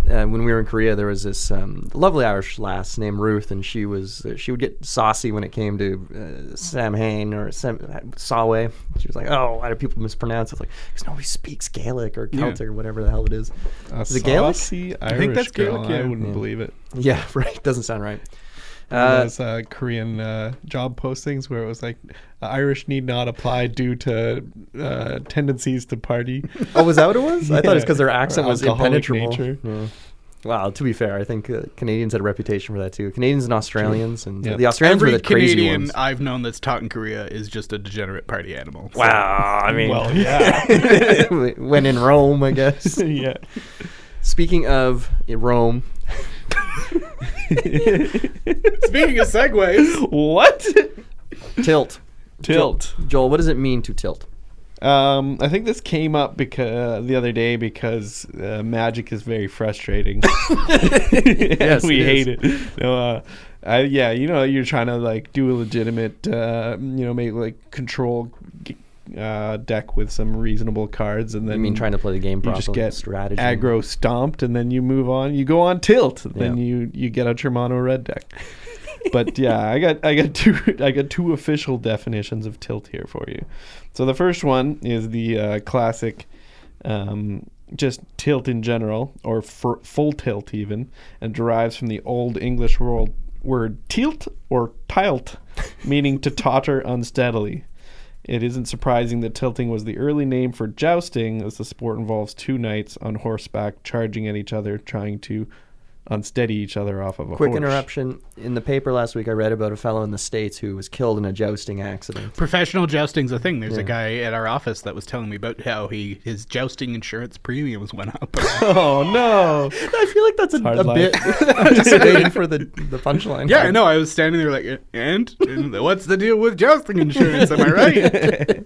uh, uh, when we were in Korea, there was this um, lovely Irish lass named Ruth, and she was uh, she would get saucy when it came to uh, Sam Hain or Sam Solway. She was like, "Oh, why do people mispronounce it?" It's like, because nobody speaks Gaelic or Yeah. Celtic or whatever the hell it is. A Is it Gaelic? saucy think Irish that's girl. Gaelic, yeah. I wouldn't Yeah. believe it. Yeah, right. Doesn't sound right. One Uh, those uh, Korean uh, job postings where it was like Irish need not apply due to uh, tendencies to party. oh, was that what it was? I thought it was because their accent Or was impenetrable. nature. Yeah. Wow. To be fair, I think uh, Canadians had a reputation for that too. Canadians and Australians, and Yeah. the Australians Every were the crazy Canadian ones. I've known that's taught in Korea is just a degenerate party animal. So- Wow. I mean, Well, yeah. when in Rome, I guess. yeah. Speaking of Rome, Speaking of segues, What? tilt. Tilt. Joel, what does it mean to tilt? Um, I think this came up because the other day because uh, magic is very frustrating. Yes, we it hate it. No, uh, I, yeah, you know, you're trying to like do a legitimate, uh, you know, make like control g- uh, deck with some reasonable cards, and then I mean, trying to play the game you just get strategy. aggro stomped, and then you move on. You go on tilt, then you you get out your mono red deck. but yeah, I got I got two I got two official definitions of tilt here for you. So the first one is the uh, classic, um, just tilt in general, or f- full tilt even, and derives from the old English world word tilt or tilt, meaning to totter unsteadily. It isn't surprising that tilting was the early name for jousting, as the sport involves two knights on horseback charging at each other, trying to unsteady each other off of a Quick horse. interruption. In the paper last week, I read about a fellow in the States who was killed in a jousting accident. professional jousting's a thing. There's Yeah. a guy at our office that was telling me about how he his jousting insurance premiums went up. Oh no! I feel like that's a, a bit. I'm just waiting for the, the punchline. yeah, I know. I was standing there like, and, and what's the deal with jousting insurance? Am I right?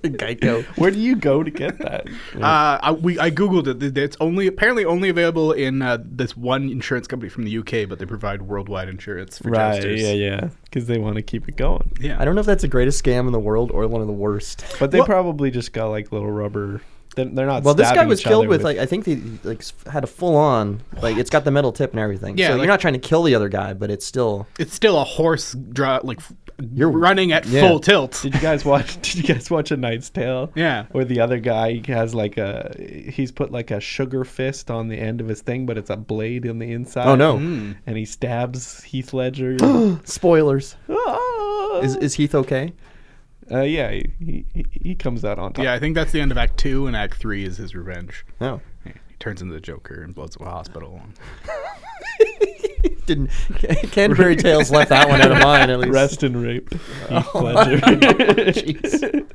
Geico. Where do you go to get that? Uh, I, we I googled it. It's only apparently only available in uh, this one insurance company from the UK, but they provide worldwide insurance for right? jousters. Yeah, yeah. Because they want to keep it going. yeah. I don't know if that's the greatest scam in the world or one of the worst. But they Well- probably just got like little rubber. They're, they're not. Well, this guy was each killed other with, like I think they like had a full on like it's got the metal tip and everything. Yeah, so like- you're not trying to kill the other guy, but it's still It's still a horse draw like f- You're- running at yeah. full tilt. Did you guys watch? Did you guys watch A Knight's Tale? Yeah. Where the other guy has like a he's put like a sugar fist on the end of his thing, but it's a blade on the inside. Oh no. Mm. And he stabs Heath Ledger. Spoilers. Ah! Is is Heath okay? uh, yeah, he, he he comes out on top. Yeah, I think that's the end of Act Two, and Act Three is his revenge. No. Yeah, He turns into the Joker and blows up a hospital. Didn't Canterbury Tales left that one out of mine at least. Rest and rape. Oh, jeez.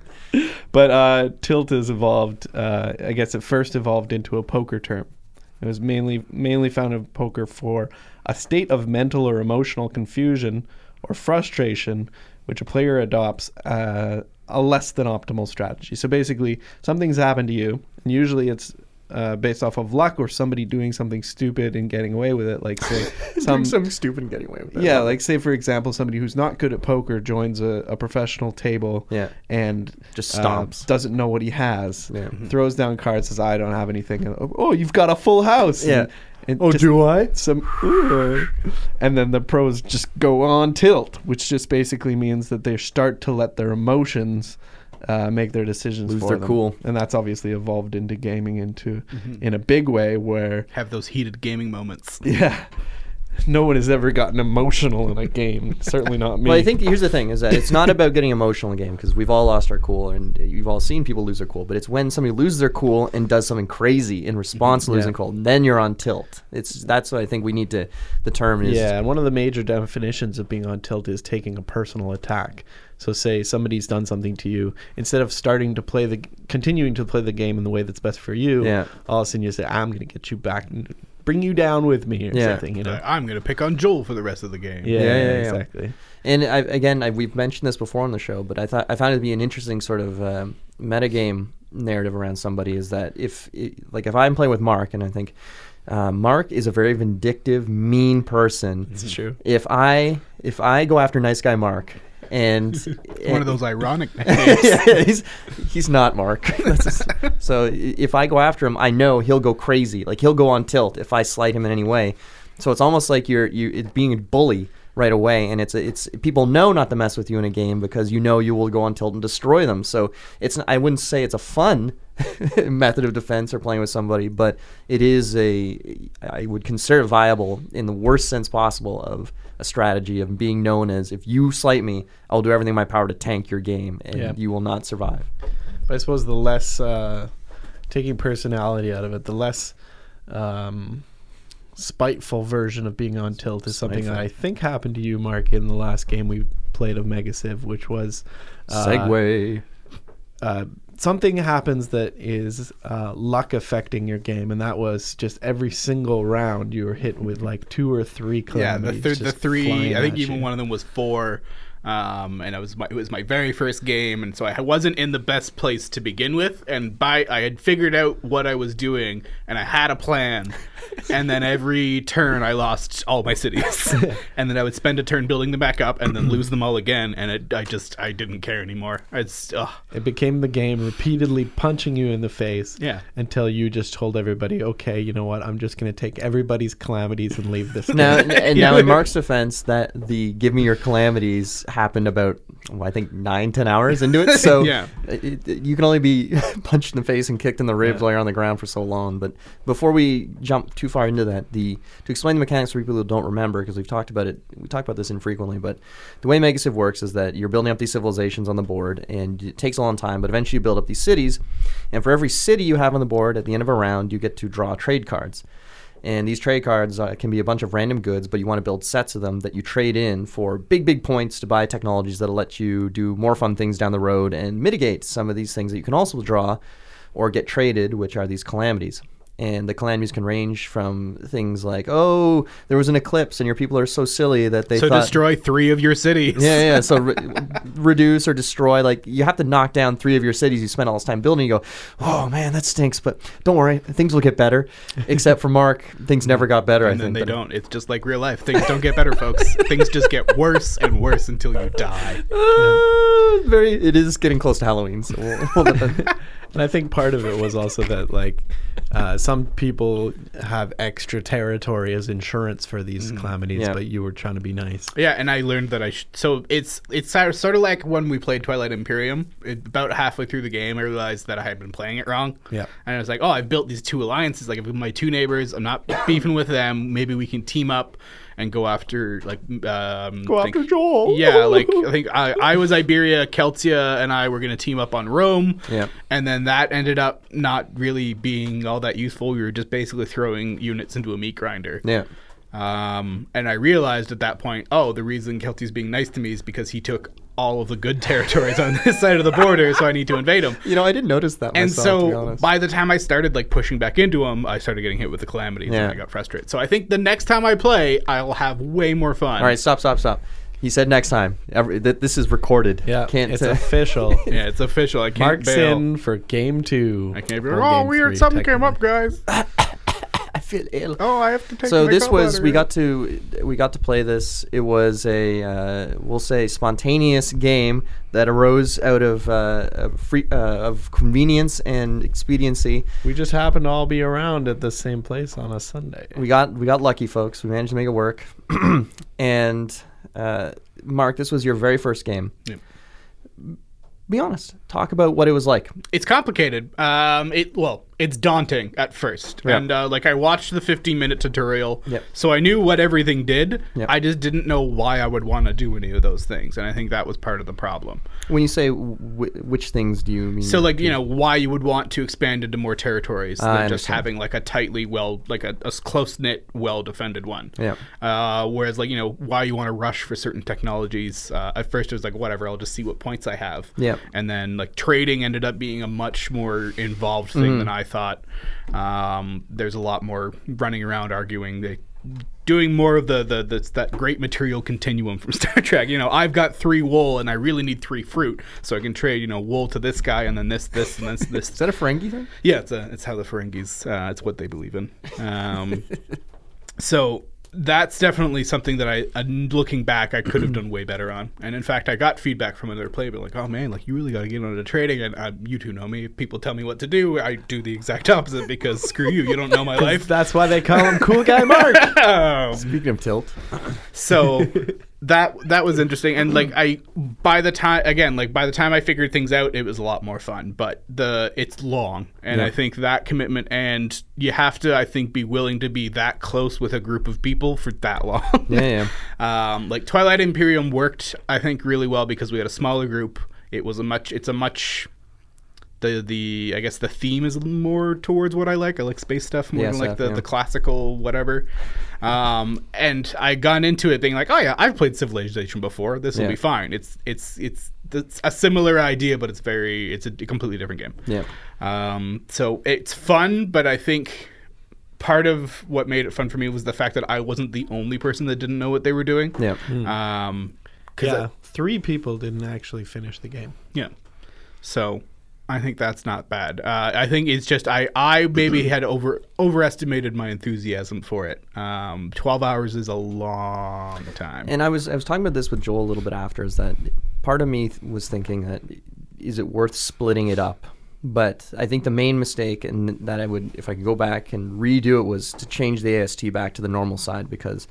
but uh, tilt has evolved. Uh, I guess it first evolved into a poker term. It was mainly mainly found in poker for a state of mental or emotional confusion or frustration, which a player adopts uh, a less than optimal strategy. So basically, something's happened to you, and usually it's uh, based off of luck or somebody doing something stupid and getting away with it. Like say Doing some something stupid and getting away with it. yeah, like say for example, somebody who's not good at poker joins a, a professional table, Yeah. and Just uh, doesn't know what he has, Yeah. throws down cards, says I don't have anything, and, oh, you've got a full house, Yeah. and, and Oh, do I? Some, and then the pros just go on tilt, which just basically means that they start to let their emotions. Uh, make their decisions Lose for their them. cool. and that's obviously evolved into gaming into in a big way where Have those heated gaming moments. yeah. No one has ever gotten emotional in a game. Certainly not me. Well, I think here's the thing: is that it's not about getting emotional in a game because we've all lost our cool, and you've all seen people lose their cool. But it's when somebody loses their cool and does something crazy in response to losing Yeah. cool, then you're on tilt. It's that's what I think we need to. The term is Yeah, and one of the major definitions of being on tilt is taking a personal attack. So, say somebody's done something to you, instead of starting to play the, continuing to play the game in the way that's best for you, Yeah. all of a sudden you say, "I'm going to get you back and bring you down with me," or Yeah. something. You know? Uh, I'm gonna pick on Joel for the rest of the game. yeah, Yeah, yeah, yeah. exactly. And I, again, I, we've mentioned this before on the show, but I thought I found it to be an interesting sort of um, metagame narrative around somebody is that if, i like, if I'm playing with Mark, and I think uh, Mark is a very vindictive, mean person. It's true. If I if I go after nice guy Mark, and One of those ironic names. yeah, he's he's not Mark. That's just- so if I go after him, I know he'll go crazy. Like he'll go on tilt if I slight him in any way. So it's almost like you're you being a bully right away, and it's it's people know not to mess with you in a game because you know you will go on tilt and destroy them. So it's I wouldn't say it's a fun method of defense or playing with somebody, but it is a I would consider it viable in the worst sense possible of a strategy of being known as if you slight me, I'll do everything in my power to tank your game, and Yeah. you will not survive. But I suppose the less uh, taking personality out of it, the less um, spiteful version of being on tilt is something that I think happened to you, Mark, in the last game we played of Mega Civ, which was uh, Segway. uh, something happens that is uh, luck affecting your game, and that was just every single round you were hit with like two or three Yeah, the, thir- the three. I think even you. one of them was four. Um, and it was my it was my very first game, and so I wasn't in the best place to begin with. And by I had figured out what I was doing, and I had a plan. and then every turn, I lost all my cities, and then I would spend a turn building them back up, and then lose them all again. And it, I just I didn't care anymore. It's ugh. It became the game repeatedly punching you in the face. Yeah. Until you just told everybody, okay, you know what? I'm just going to take everybody's calamities and leave this. Now, game." and now in Mark's defense, that the "Give me your calamities" happened about, well, I think nine, ten hours into it. So Yeah. it, it- you can only be punched in the face and kicked in the ribs Yeah. while you're on the ground for so long. But before we jump too far into that, the to explain the mechanics for people who don't remember, because we've talked about it, we talk about this infrequently. But the way Mega Civ works is that you're building up these civilizations on the board, and it takes a long time. But eventually, you build up these cities, and for every city you have on the board, at the end of a round, you get to draw trade cards. And these trade cards uh, can be a bunch of random goods, but you want to build sets of them that you trade in for big, big points to buy technologies that'll let you do more fun things down the road and mitigate some of these things that you can also draw or get traded, which are these calamities. And the calamities can range from things like, oh, there was an eclipse and your people are so silly that they so thought. destroy three of your cities. Yeah, yeah. So re- reduce or destroy. Like you have to knock down three of your cities you spent all this time building. You go, oh man, that stinks. But don't worry, things will get better. Except for Mark, things never got better. and I then think they but- don't. It's just like real life. Things don't get better, folks. Things just get worse and worse until you die. Uh, very. It is getting close to Halloween, so we'll, we'll And I think part of it was also that like uh, some people have extra territory as insurance for these calamities, Yeah. but you were trying to be nice. Yeah, and I learned that I sh- so it's it's sort of- like when we played Twilight Imperium. It, about halfway through the game, I realized that I had been playing it wrong. Yeah. and I was like, oh, I've built these two alliances. Like, I've my two neighbors. I'm not beefing with them. Maybe we can team up and go after like um, Go think- after Joel. Yeah, like I think I, I was Iberia, Keltia, and I were going to team up on Rome. Yeah. And then that ended up not really being all that useful. We were just basically throwing units into a meat grinder. yeah. Um, and I realized at that point, oh, the reason Keltia's being nice to me is because he took all of the good territories on this side of the border, so I need to invade them. You know, I didn't notice that. And myself, to be so honest. by the time I started like pushing back into them, I started getting hit with the calamities Yeah. and I got frustrated. So I think the next time I play, I'll have way more fun. all right, stop, stop, stop. He said next time. Every, th- this is recorded. Yeah, can't. it's uh, official. Yeah, it's official. I can't Mark's bail. in for game two. I can't be or Oh, weird! Something came up, guys. I feel ill. Oh, I have to take. so this was we got to we got to play this it was a uh, we'll say spontaneous game that arose out of uh, of free uh, of convenience and expediency We just happened to all be around at the same place on a Sunday. we got we got lucky folks we managed to make it work and uh, mark this was your very first game Yep. be honest talk about what it was like It's complicated. Um, it well, it's daunting at first, Yeah. and uh, like I watched the 15 minute tutorial, Yep. so I knew what everything did. Yep. I just didn't know why I would want to do any of those things, and I think that was part of the problem. when you say w- which things do you mean So like you know why you would want to expand into more territories I than just having like a tightly well like a, a close knit well defended one. Yeah. Uh, whereas like you know why you want to rush for certain technologies. Uh, at first it was like whatever I'll just see what points I have. Yeah. And then like trading ended up being a much more involved thing Mm-hmm. than I thought. Um, there's a lot more running around arguing. They doing more of the, the the that great material continuum from Star Trek. You know, I've got three wool and I really need three fruit, so I can trade you know wool to this guy and then this this and this this. is that a Ferengi thing Yeah, it's a, it's how the Ferengis. Uh, it's what they believe in. Um, so that's definitely something that I, uh, looking back, I could have done way better on. And in fact, I got feedback from another player, but like, oh man, like you really got to get into trading. And uh, you two know me. If people tell me what to do, I do the exact opposite because screw you, you don't know my life. That's why they call him Cool Guy Mark. Um, speaking of tilt so that that was interesting. And like i by the time again like by the time i figured things out it was a lot more fun. But the it's long. And Yeah. i think that commitment and you have to i think be willing to be that close with a group of people for that long. Yeah yeah. Um, like twilight imperium worked i think really well because we had a smaller group. It was a much it's a much the the I guess the theme is more towards what I like. I like space stuff more Yeah, than like stuff, the, yeah. the classical whatever. Um, and I gone into it being like, oh yeah, I've played Civilization before. This will Yeah. be fine. It's it's it's it's a similar idea, but it's very it's a completely different game. Yeah. Um, so it's fun, but I think part of what made it fun for me was the fact that I wasn't the only person that didn't know what they were doing. Yeah. Um, 'cause Yeah, I- three people didn't actually finish the game. yeah. So I think that's not bad. Uh, I think it's just I I maybe had over overestimated my enthusiasm for it. Um, Twelve hours is a long time. And I was I was talking about this with Joel a little bit after. Is that part of me th- was thinking that is it worth splitting it up? But I think the main mistake, and that I would, if I could go back and redo it, was to change the AST back to the normal side because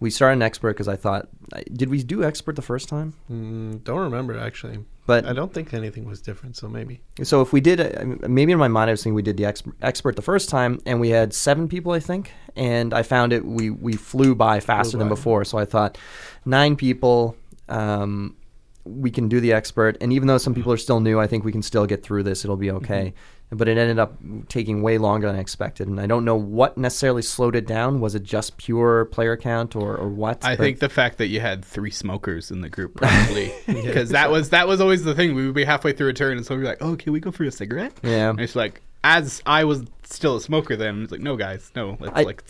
we started an expert because I thought, did we do expert the first time? Mm, don't remember actually, But I don't think anything was different. So maybe. So if we did, uh, maybe in my mind I was thinking we did the ex- expert the first time, and we had seven people, I think, and I found it we we flew by faster than by. before. So I thought nine people, um, we can do the expert, and even though some people are still new, I think we can still get through this. It'll be okay. But it ended up taking way longer than I expected, and I don't know what necessarily slowed it down. Was it just pure player count, or, or what? I But- think the fact that you had three smokers in the group probably because that was that was always the thing. We would be halfway through a turn and someone would be like, "Oh, can we go for a cigarette?" Yeah. And it's like as I was still a smoker then, it's like, "No, guys, no, let's I- like."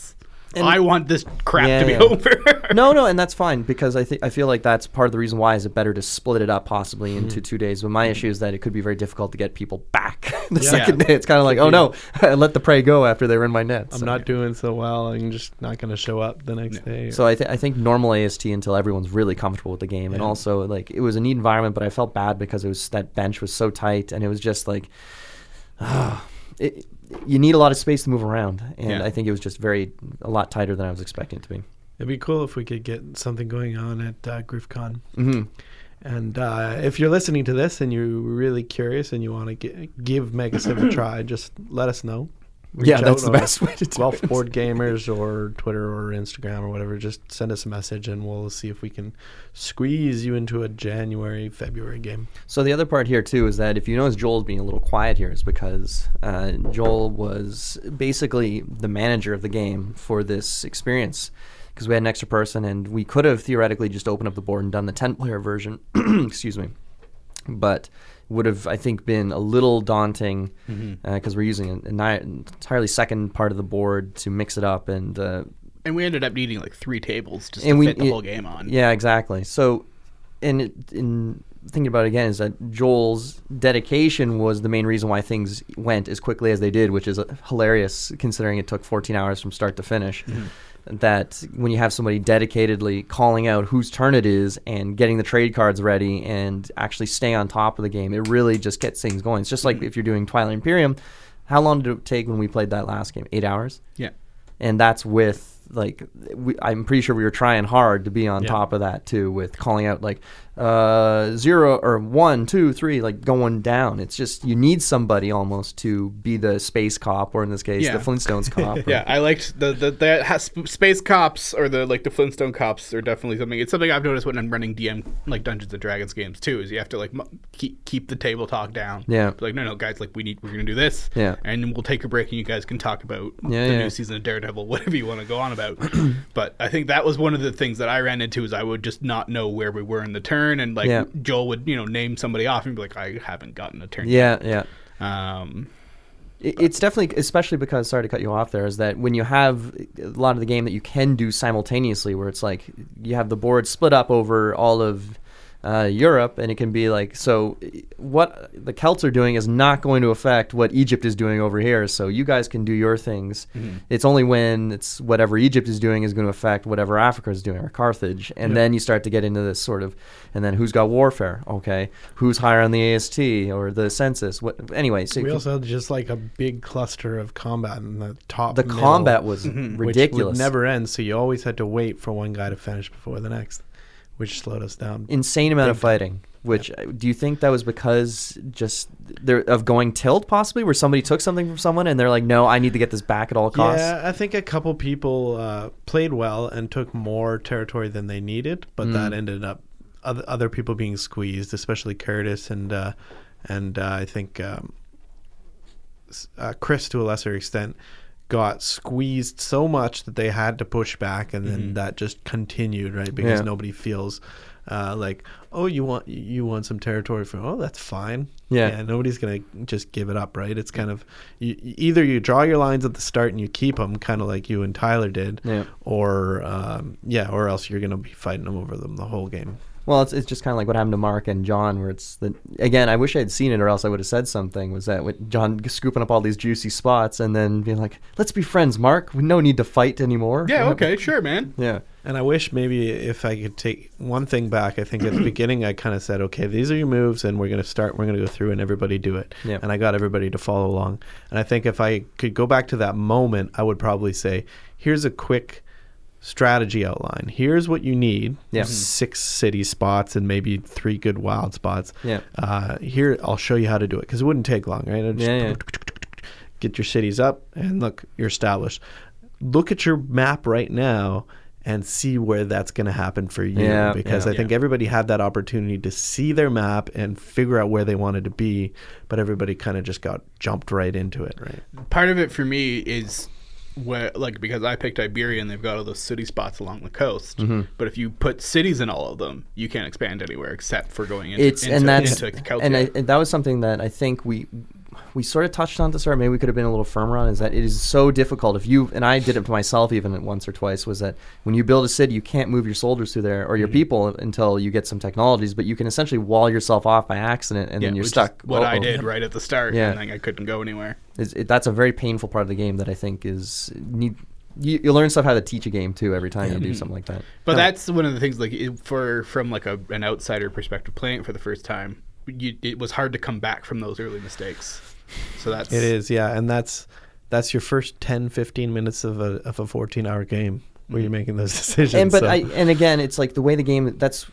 It's, and- I want this crap Yeah, to be yeah. over. no, no, and that's fine because I think I feel like that's part of the reason why is it better to split it up possibly Mm-hmm. into two days. But my issue is that it could be very difficult to get people back the Yeah. second day. It's kind of like, oh no, I let the prey go after they were in my net. I'm So- not doing so well. I'm just not going to show up the next day. So I, th- I think normal AST until everyone's really comfortable with the game, and also like it was a neat environment, but I felt bad because it was that bench was so tight, and it was just like, ah, it, you need a lot of space to move around, and Yeah. I think it was just very a lot tighter than I was expecting it to be. It'd be cool if we could get something going on at uh, GriffCon. hmm And uh, if you're listening to this and you're really curious and you want to give Mega Civ a try, just let us know. Yeah, that's the best way to do Guelph it. Board Gamers or Twitter or Instagram or whatever. Just send us a message and we'll see if we can squeeze you into a January, February game. So the other part here too is that if you notice Joel's being a little quiet here is because uh, Joel was basically the manager of the game for this experience because we had an extra person and we could have theoretically just opened up the board and done the 10 player version excuse me but would have I think been a little daunting because we're using an, an entirely second part of the board to mix it up and uh, and we ended up needing like three tables just to we fit the it- whole game on. Yeah, exactly. So, and it, in thinking about it again, is that Joel's dedication was the main reason why things went as quickly as they did, which is uh, hilarious considering it took 14 hours from start to finish. That when you have somebody dedicatedly calling out whose turn it is and getting the trade cards ready and actually stay on top of the game, it really just gets things going. It's just like if you're doing Twilight Imperium. How long did it take when we played that last game? Eight hours Yeah. and that's with like we, I'm pretty sure we were trying hard to be on Yeah. top of that too, with calling out like uh, zero or one, two, three, like going down. It's just you need somebody almost to be the space cop, or in this case, Yeah. the Flintstones cop. or- Yeah, I liked the the, the space cops or the like the Flintstone cops are definitely something. It's something I've noticed when I'm running DM like Dungeons and Dragons games too. Is you have to like mu- keep keep the table talk down. Yeah. Like no no guys like we need we're gonna do this. Yeah. and we'll take a break and you guys can talk about Yeah, the yeah. new season of Daredevil, whatever you want to go on about. but I think that was one of the things that I ran into is I would just not know where we were in the turn, and like Yeah. Joel would you know name somebody off and be like I haven't gotten a turn. yeah, yeah. Yeah. Um. It- It's definitely, especially because, sorry to cut you off there, is that when you have a lot of the game that you can do simultaneously, where it's like you have the board split up over all of uh, Europe, and it can be like, so what the Celts are doing is not going to affect what Egypt is doing over here, so you guys can do your things. It's only when it's whatever Egypt is doing is going to affect whatever Africa is doing or Carthage, and then you start to get into this sort of, and then who's got warfare? Okay, who's higher on the AST or the census? What anyway? So We also had just like a big cluster of combat in the top. the middle, combat was which ridiculous. would never end. So you always had to wait for one guy to finish before the next, which slowed us down. insane amount of fighting. Which uh, do you think that was because just there of going tilt possibly, where somebody took something from someone and they're like, no, I need to get this back at all costs. Yeah, I think a couple people uh, played well and took more territory than they needed, but Mm. that ended up other, other people being squeezed, especially Curtis and uh, and uh, I think um, uh, Chris to a lesser extent got squeezed so much that they had to push back, and then that just continued, right? Because Yeah. nobody feels uh, like, oh, you want you want some territory from, oh, that's fine. Yeah. nobody's gonna just give it up, right? It's kind of you, either you draw your lines at the start and you keep them, kind of like you and Tyler did, Yeah. or um, yeah, or else you're gonna be fighting them over them the whole game. Well, it's, it's just kind of like what happened to Mark and John, where it's the again. I wish I had seen it, or else I would have said something. Was that with John scooping up all these juicy spots and then being like, "Let's be friends, Mark. We no need to fight anymore." Yeah, okay, sure, man. Yeah, And I wish maybe if I could take one thing back. I think at the beginning I kind of said, okay, these are your moves, and we're going to start. We're going to go through and everybody do it. Yeah. And I got everybody to follow along. And I think if I could go back to that moment, I would probably say, here's a quick strategy outline. Here's what you need. Yeah. Six city spots and maybe three good wild spots. Yeah. Uh, here, I'll show you how to do it because it wouldn't take long, right? Just Yeah, yeah. Get your cities up and look, you're established. Look at your map right now and see where that's going to happen for you Yeah, because yeah. I think everybody had that opportunity to see their map and figure out where they wanted to be, but everybody kind of just got jumped right into it, right? Part of it for me is where, like, because I picked Iberia and they've got all those city spots along the coast. Mm-hmm. But if you put cities in all of them, you can't expand anywhere except for going into, it's into, and that's into and, I, and that was something that I think we we sort of touched on this, or. Maybe we could have been a little firmer on. Is that it is so difficult if you and I did it to myself even once or twice. Was that when you build a city, you can't move your soldiers through there or Mm-hmm. your people until you get some technologies, but you can essentially wall yourself off by accident, and yeah, then you're stuck. What I Uh-oh. did right at the start, Yeah. and then I couldn't go anywhere. It, that's a very painful part of the game that I think is need. You, you learn stuff how to teach a game too every time you do something like that. But No. that's one of the things, like for from like a, an outsider perspective, playing it for the first time, you, it was hard to come back from those early mistakes. So that's It is, yeah, and that's that's your first 10 15 minutes of a of a 14-hour game where you're making those decisions. and but so- I and again, it's like the way the game. That's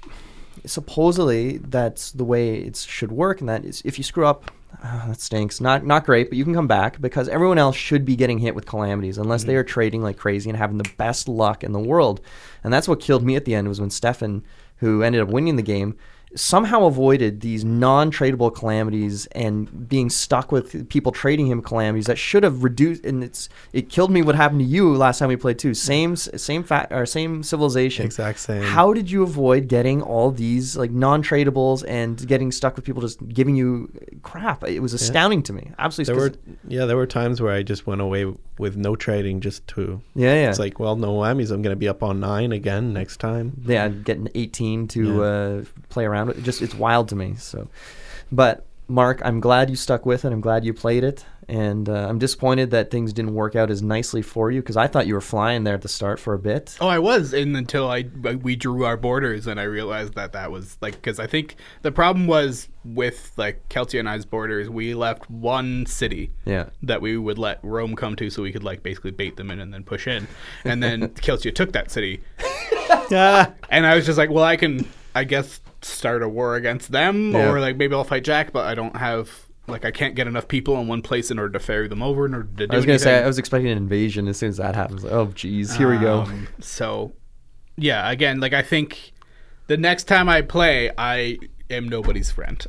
supposedly that's the way it should work, and that is if you screw up, ah, that stinks. Not not great, but you can come back because everyone else should be getting hit with calamities unless they are trading like crazy and having the best luck in the world. And that's what killed me at the end was when Stefan, who ended up winning the game. Somehow avoided these non-tradable calamities and being stuck with people trading him calamities that should have reduced. And it's it killed me. What happened to you last time we played too? Same same fact or same civilization. Exact same. How did you avoid getting all these like non-tradables and getting stuck with people just giving you crap? It was astounding to me. Absolutely. there were yeah, there were times where I just went away with no trading just to yeah, yeah. It's like, well, no whammies. I'm going to be up on nine again next time. yeah, getting 18 to Yeah. uh, play around with. It just it's wild to me. So, but Mark, I'm glad you stuck with it. I'm glad you played it, and uh, I'm disappointed that things didn't work out as nicely for you because I thought you were flying there at the start for a bit. Oh, I was, and until I we drew our borders, and I realized that that was like because I think the problem was with like Keltia and I's borders, we left one city Yeah. that we would let Rome come to, so we could like basically bait them in and then push in, and then Keltia took that city, and I was just like, well, I can, I guess, start a war against them, Yeah. or like maybe I'll fight Jack, but I don't have. Like I can't get enough people in one place in order to ferry them over in order to do I was gonna say. I was expecting an invasion as soon as that happens. Like, oh, geez, here we go. Um, So, yeah, again, like I think the next time I play, I am nobody's friend.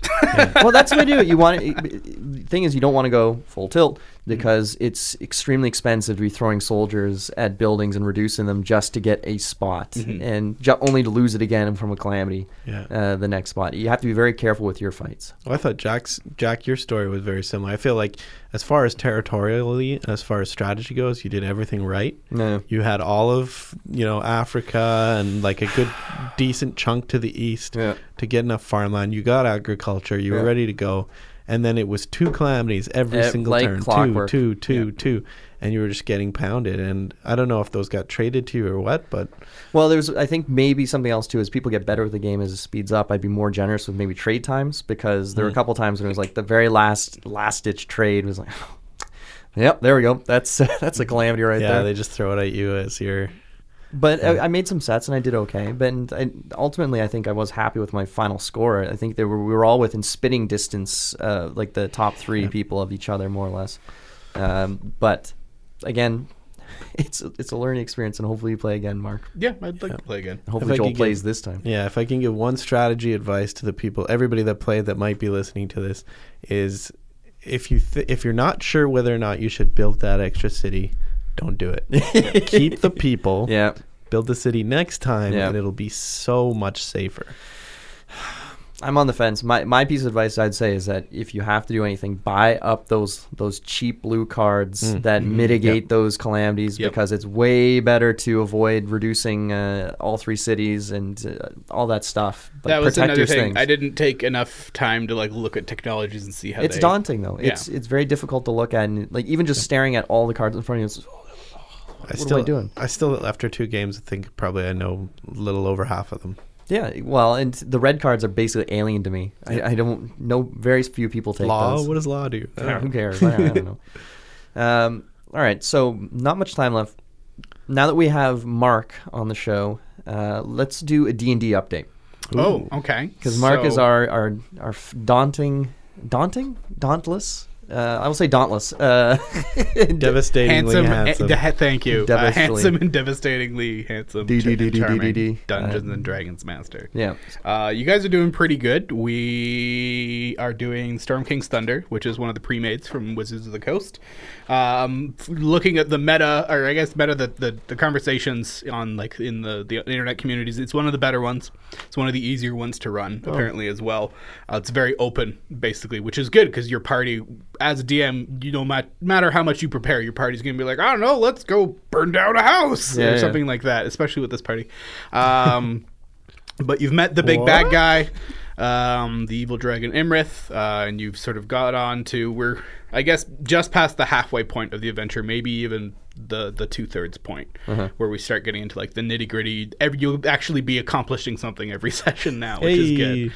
well, that's the way to do it. You want it, thing is, you don't want to go full tilt because it's extremely expensive to be throwing soldiers at buildings and reducing them just to get a spot, and ju- only to lose it again from a calamity. Yeah. Uh, the next spot. You have to be very careful with your fights. Well, I thought Jack's Jack, your story was very similar. I feel like as far as territorially as far as strategy goes, you did everything right. No. You had all of you know Africa and like a good decent chunk to the east Yeah. to get enough farmland. You got agriculture. You were ready to go. And then it was two calamities every Eh, single like turn. clockwork. Two, two, two, two, and you were just getting pounded. And I don't know if those got traded to you or what, but Well, there's I think maybe something else too. As people get better with the game as it speeds up, I'd be more generous with maybe trade times because there were a couple times when it was like the very last last ditch trade was like. Yep, there we go. That's that's a calamity right yeah, there. they just throw it at you as your But I, I made some sets and I did okay. But and I, ultimately, I think I was happy with my final score. I think they were we were all within spitting distance, uh, like the top three people of each other, more or less. Um, but again, it's it's a learning experience, and hopefully you play again, Mark. yeah, I'd like to play again. And hopefully I Joel plays give- this time. Yeah, if I can give one strategy advice to the people, everybody that played that might be listening to this, is if you th- if you're not sure whether or not you should build that extra city, don't do it. Keep the people. Yeah. Build the city next time, Yeah. and it'll be so much safer. I'm on the fence. My my piece of advice I'd say is that if you have to do anything, buy up those those cheap blue cards that mitigate those calamities Yep. because it's way better to avoid reducing uh, all three cities and uh, all that stuff. Like, that was another your thing. things. I didn't take enough time to like look at technologies and see how It's they, daunting though. Yeah. It's it's very difficult to look at and like even just staring at all the cards in front of you. It's, I What am still I doing? I still after two games, I think probably I know a little over half of them. yeah, well, and the red cards are basically alien to me. I, I don't know. Very few people take law. those. What does law do? I Who cares? I, I don't know. Um, all right, so not much time left. Now that we have Mark on the show, uh, let's do a D and D update Oh, okay. because Mark is our our our daunting, daunting, dauntless. Uh, I will say dauntless. Uh, Devastatingly handsome. handsome. eh, de- thank you. Uh, Devastatingly- handsome and devastatingly handsome. D-D-D-D-D-D-D. Dungeons Uh, and Dragons master. yeah. Uh, you guys are doing pretty good. We are doing Storm King's Thunder, which is one of the pre-mates from Wizards of the Coast. Um, looking at the meta, or I guess meta, the, the, the conversations on like in the, the internet communities, it's one of the better ones. It's one of the easier ones to run, apparently as well. Uh, it's very open, basically, which is good because your party, as a DM, you know, mat- matter how much you prepare, your party's gonna be like, I don't know, let's go burn down a house Yeah, or yeah. something like that. Especially with this party. Um, but you've met the big bad guy, um, the evil dragon Iymrith, uh, and you've sort of got on to we're I guess just past the halfway point of the adventure, maybe even the the two thirds point, Uh-huh. where we start getting into like the nitty gritty. You'll actually be accomplishing something every session now, which is good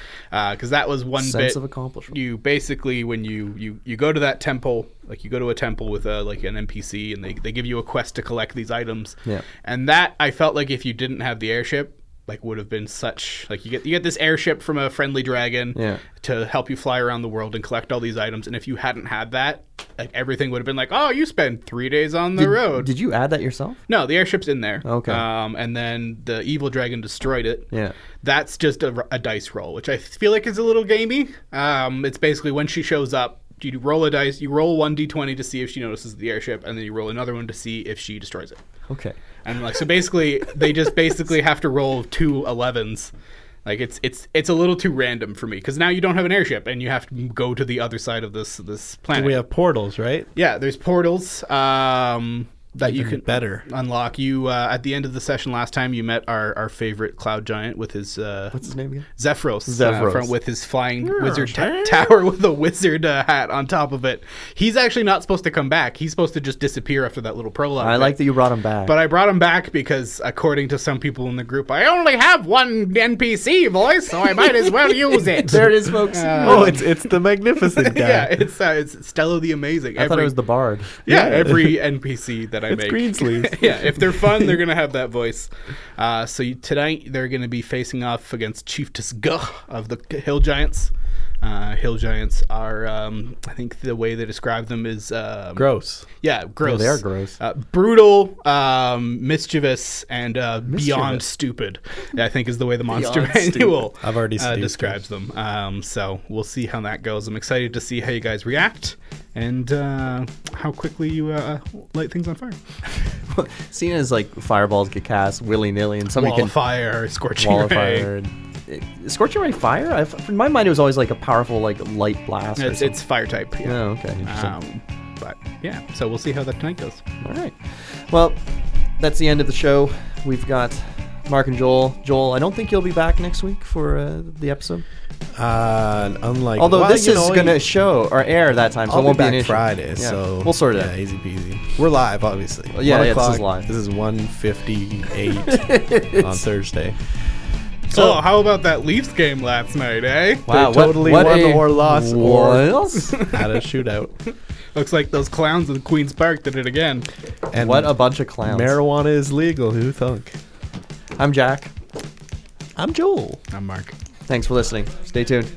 because that was one Sense bit of accomplishment. you basically when you you you go to that temple like you go to a temple with a like an npc and they, they give you a quest to collect these items Yeah. and that i felt like if you didn't have the airship like would have been such like you get you get this airship from a friendly dragon Yeah. to help you fly around the world and collect all these items and if you hadn't had that like everything would have been like oh you spend three days on the Did, road did you add that yourself? no the airship's in there Okay. um, and then the evil dragon destroyed it Yeah. that's just a, a dice roll, which I feel like is a little gamey. Um, it's basically when she shows up, you roll a dice, you roll one d20 to see if she notices the airship, and then you roll another one to see if she destroys it. Okay. And like so, basically, they just basically have to roll two 11s. Like it's it's it's a little too random for me because now you don't have an airship and you have to go to the other side of this this planet. we have portals, right? yeah, there's portals. Um, that you can better. unlock. You uh, at the end of the session last time, you met our, our favorite cloud giant with his uh, What's his name again? Zephyros, Zephyros. Uh, from, with his flying wizard ta- tower with a wizard uh, hat on top of it. He's actually not supposed to come back. He's supposed to just disappear after that little prologue. I bit. like that you brought him back. But I brought him back because, according to some people in the group, I only have one NPC voice, so I might as well use it. there it is, folks. oh, it's it's the magnificent guy. yeah, it's uh, it's Stella the Amazing. I thought it was the bard. yeah, Yeah. every NPC that I It's make. Greensleeves. yeah, if they're fun, they're gonna have that voice. Uh, so you, tonight they're gonna be facing off against Chief Tisguh of the Hill Giants. Uh, Hill Giants are, um, I think the way they describe them is um, Gross. Yeah, gross. they are gross. Uh, brutal, um, mischievous, and uh, beyond stupid. I think is the way the monster manual I've already uh, describes them. Um, so we'll see how that goes. I'm excited to see how you guys react and uh, how quickly you uh, light things on fire. Seeing as like fireballs get cast willy nilly and somebody Wall can fire, scorching wall ray. fire. And, it, scorching ray fire? I've, in my mind, it was always like a powerful like light blast. It's, something. it's fire type. Yeah. Oh, okay. Interesting. Um, but yeah, so we'll see how that tonight goes. All right. Well, that's the end of the show. We've got Mark and Joel. Joel, I don't think you'll be back next week for uh, the episode. Uh, unlike Although well, this is know, going to show or air that time, so I'll it won't be be, back an issue. Friday, Yeah, so we'll sort it yeah, out. easy peasy. We're live, obviously. yeah, One yeah, this is live. This is one fifty-eight on Thursday. So oh, how about that Leafs game last night, eh? Wow, They totally what won or lost what or had a shootout. Looks like those clowns in Queens Park did it again. And what a bunch of clowns. marijuana is legal. Who thunk? I'm Jack. I'm Joel. I'm Mark. Thanks for listening. Stay tuned.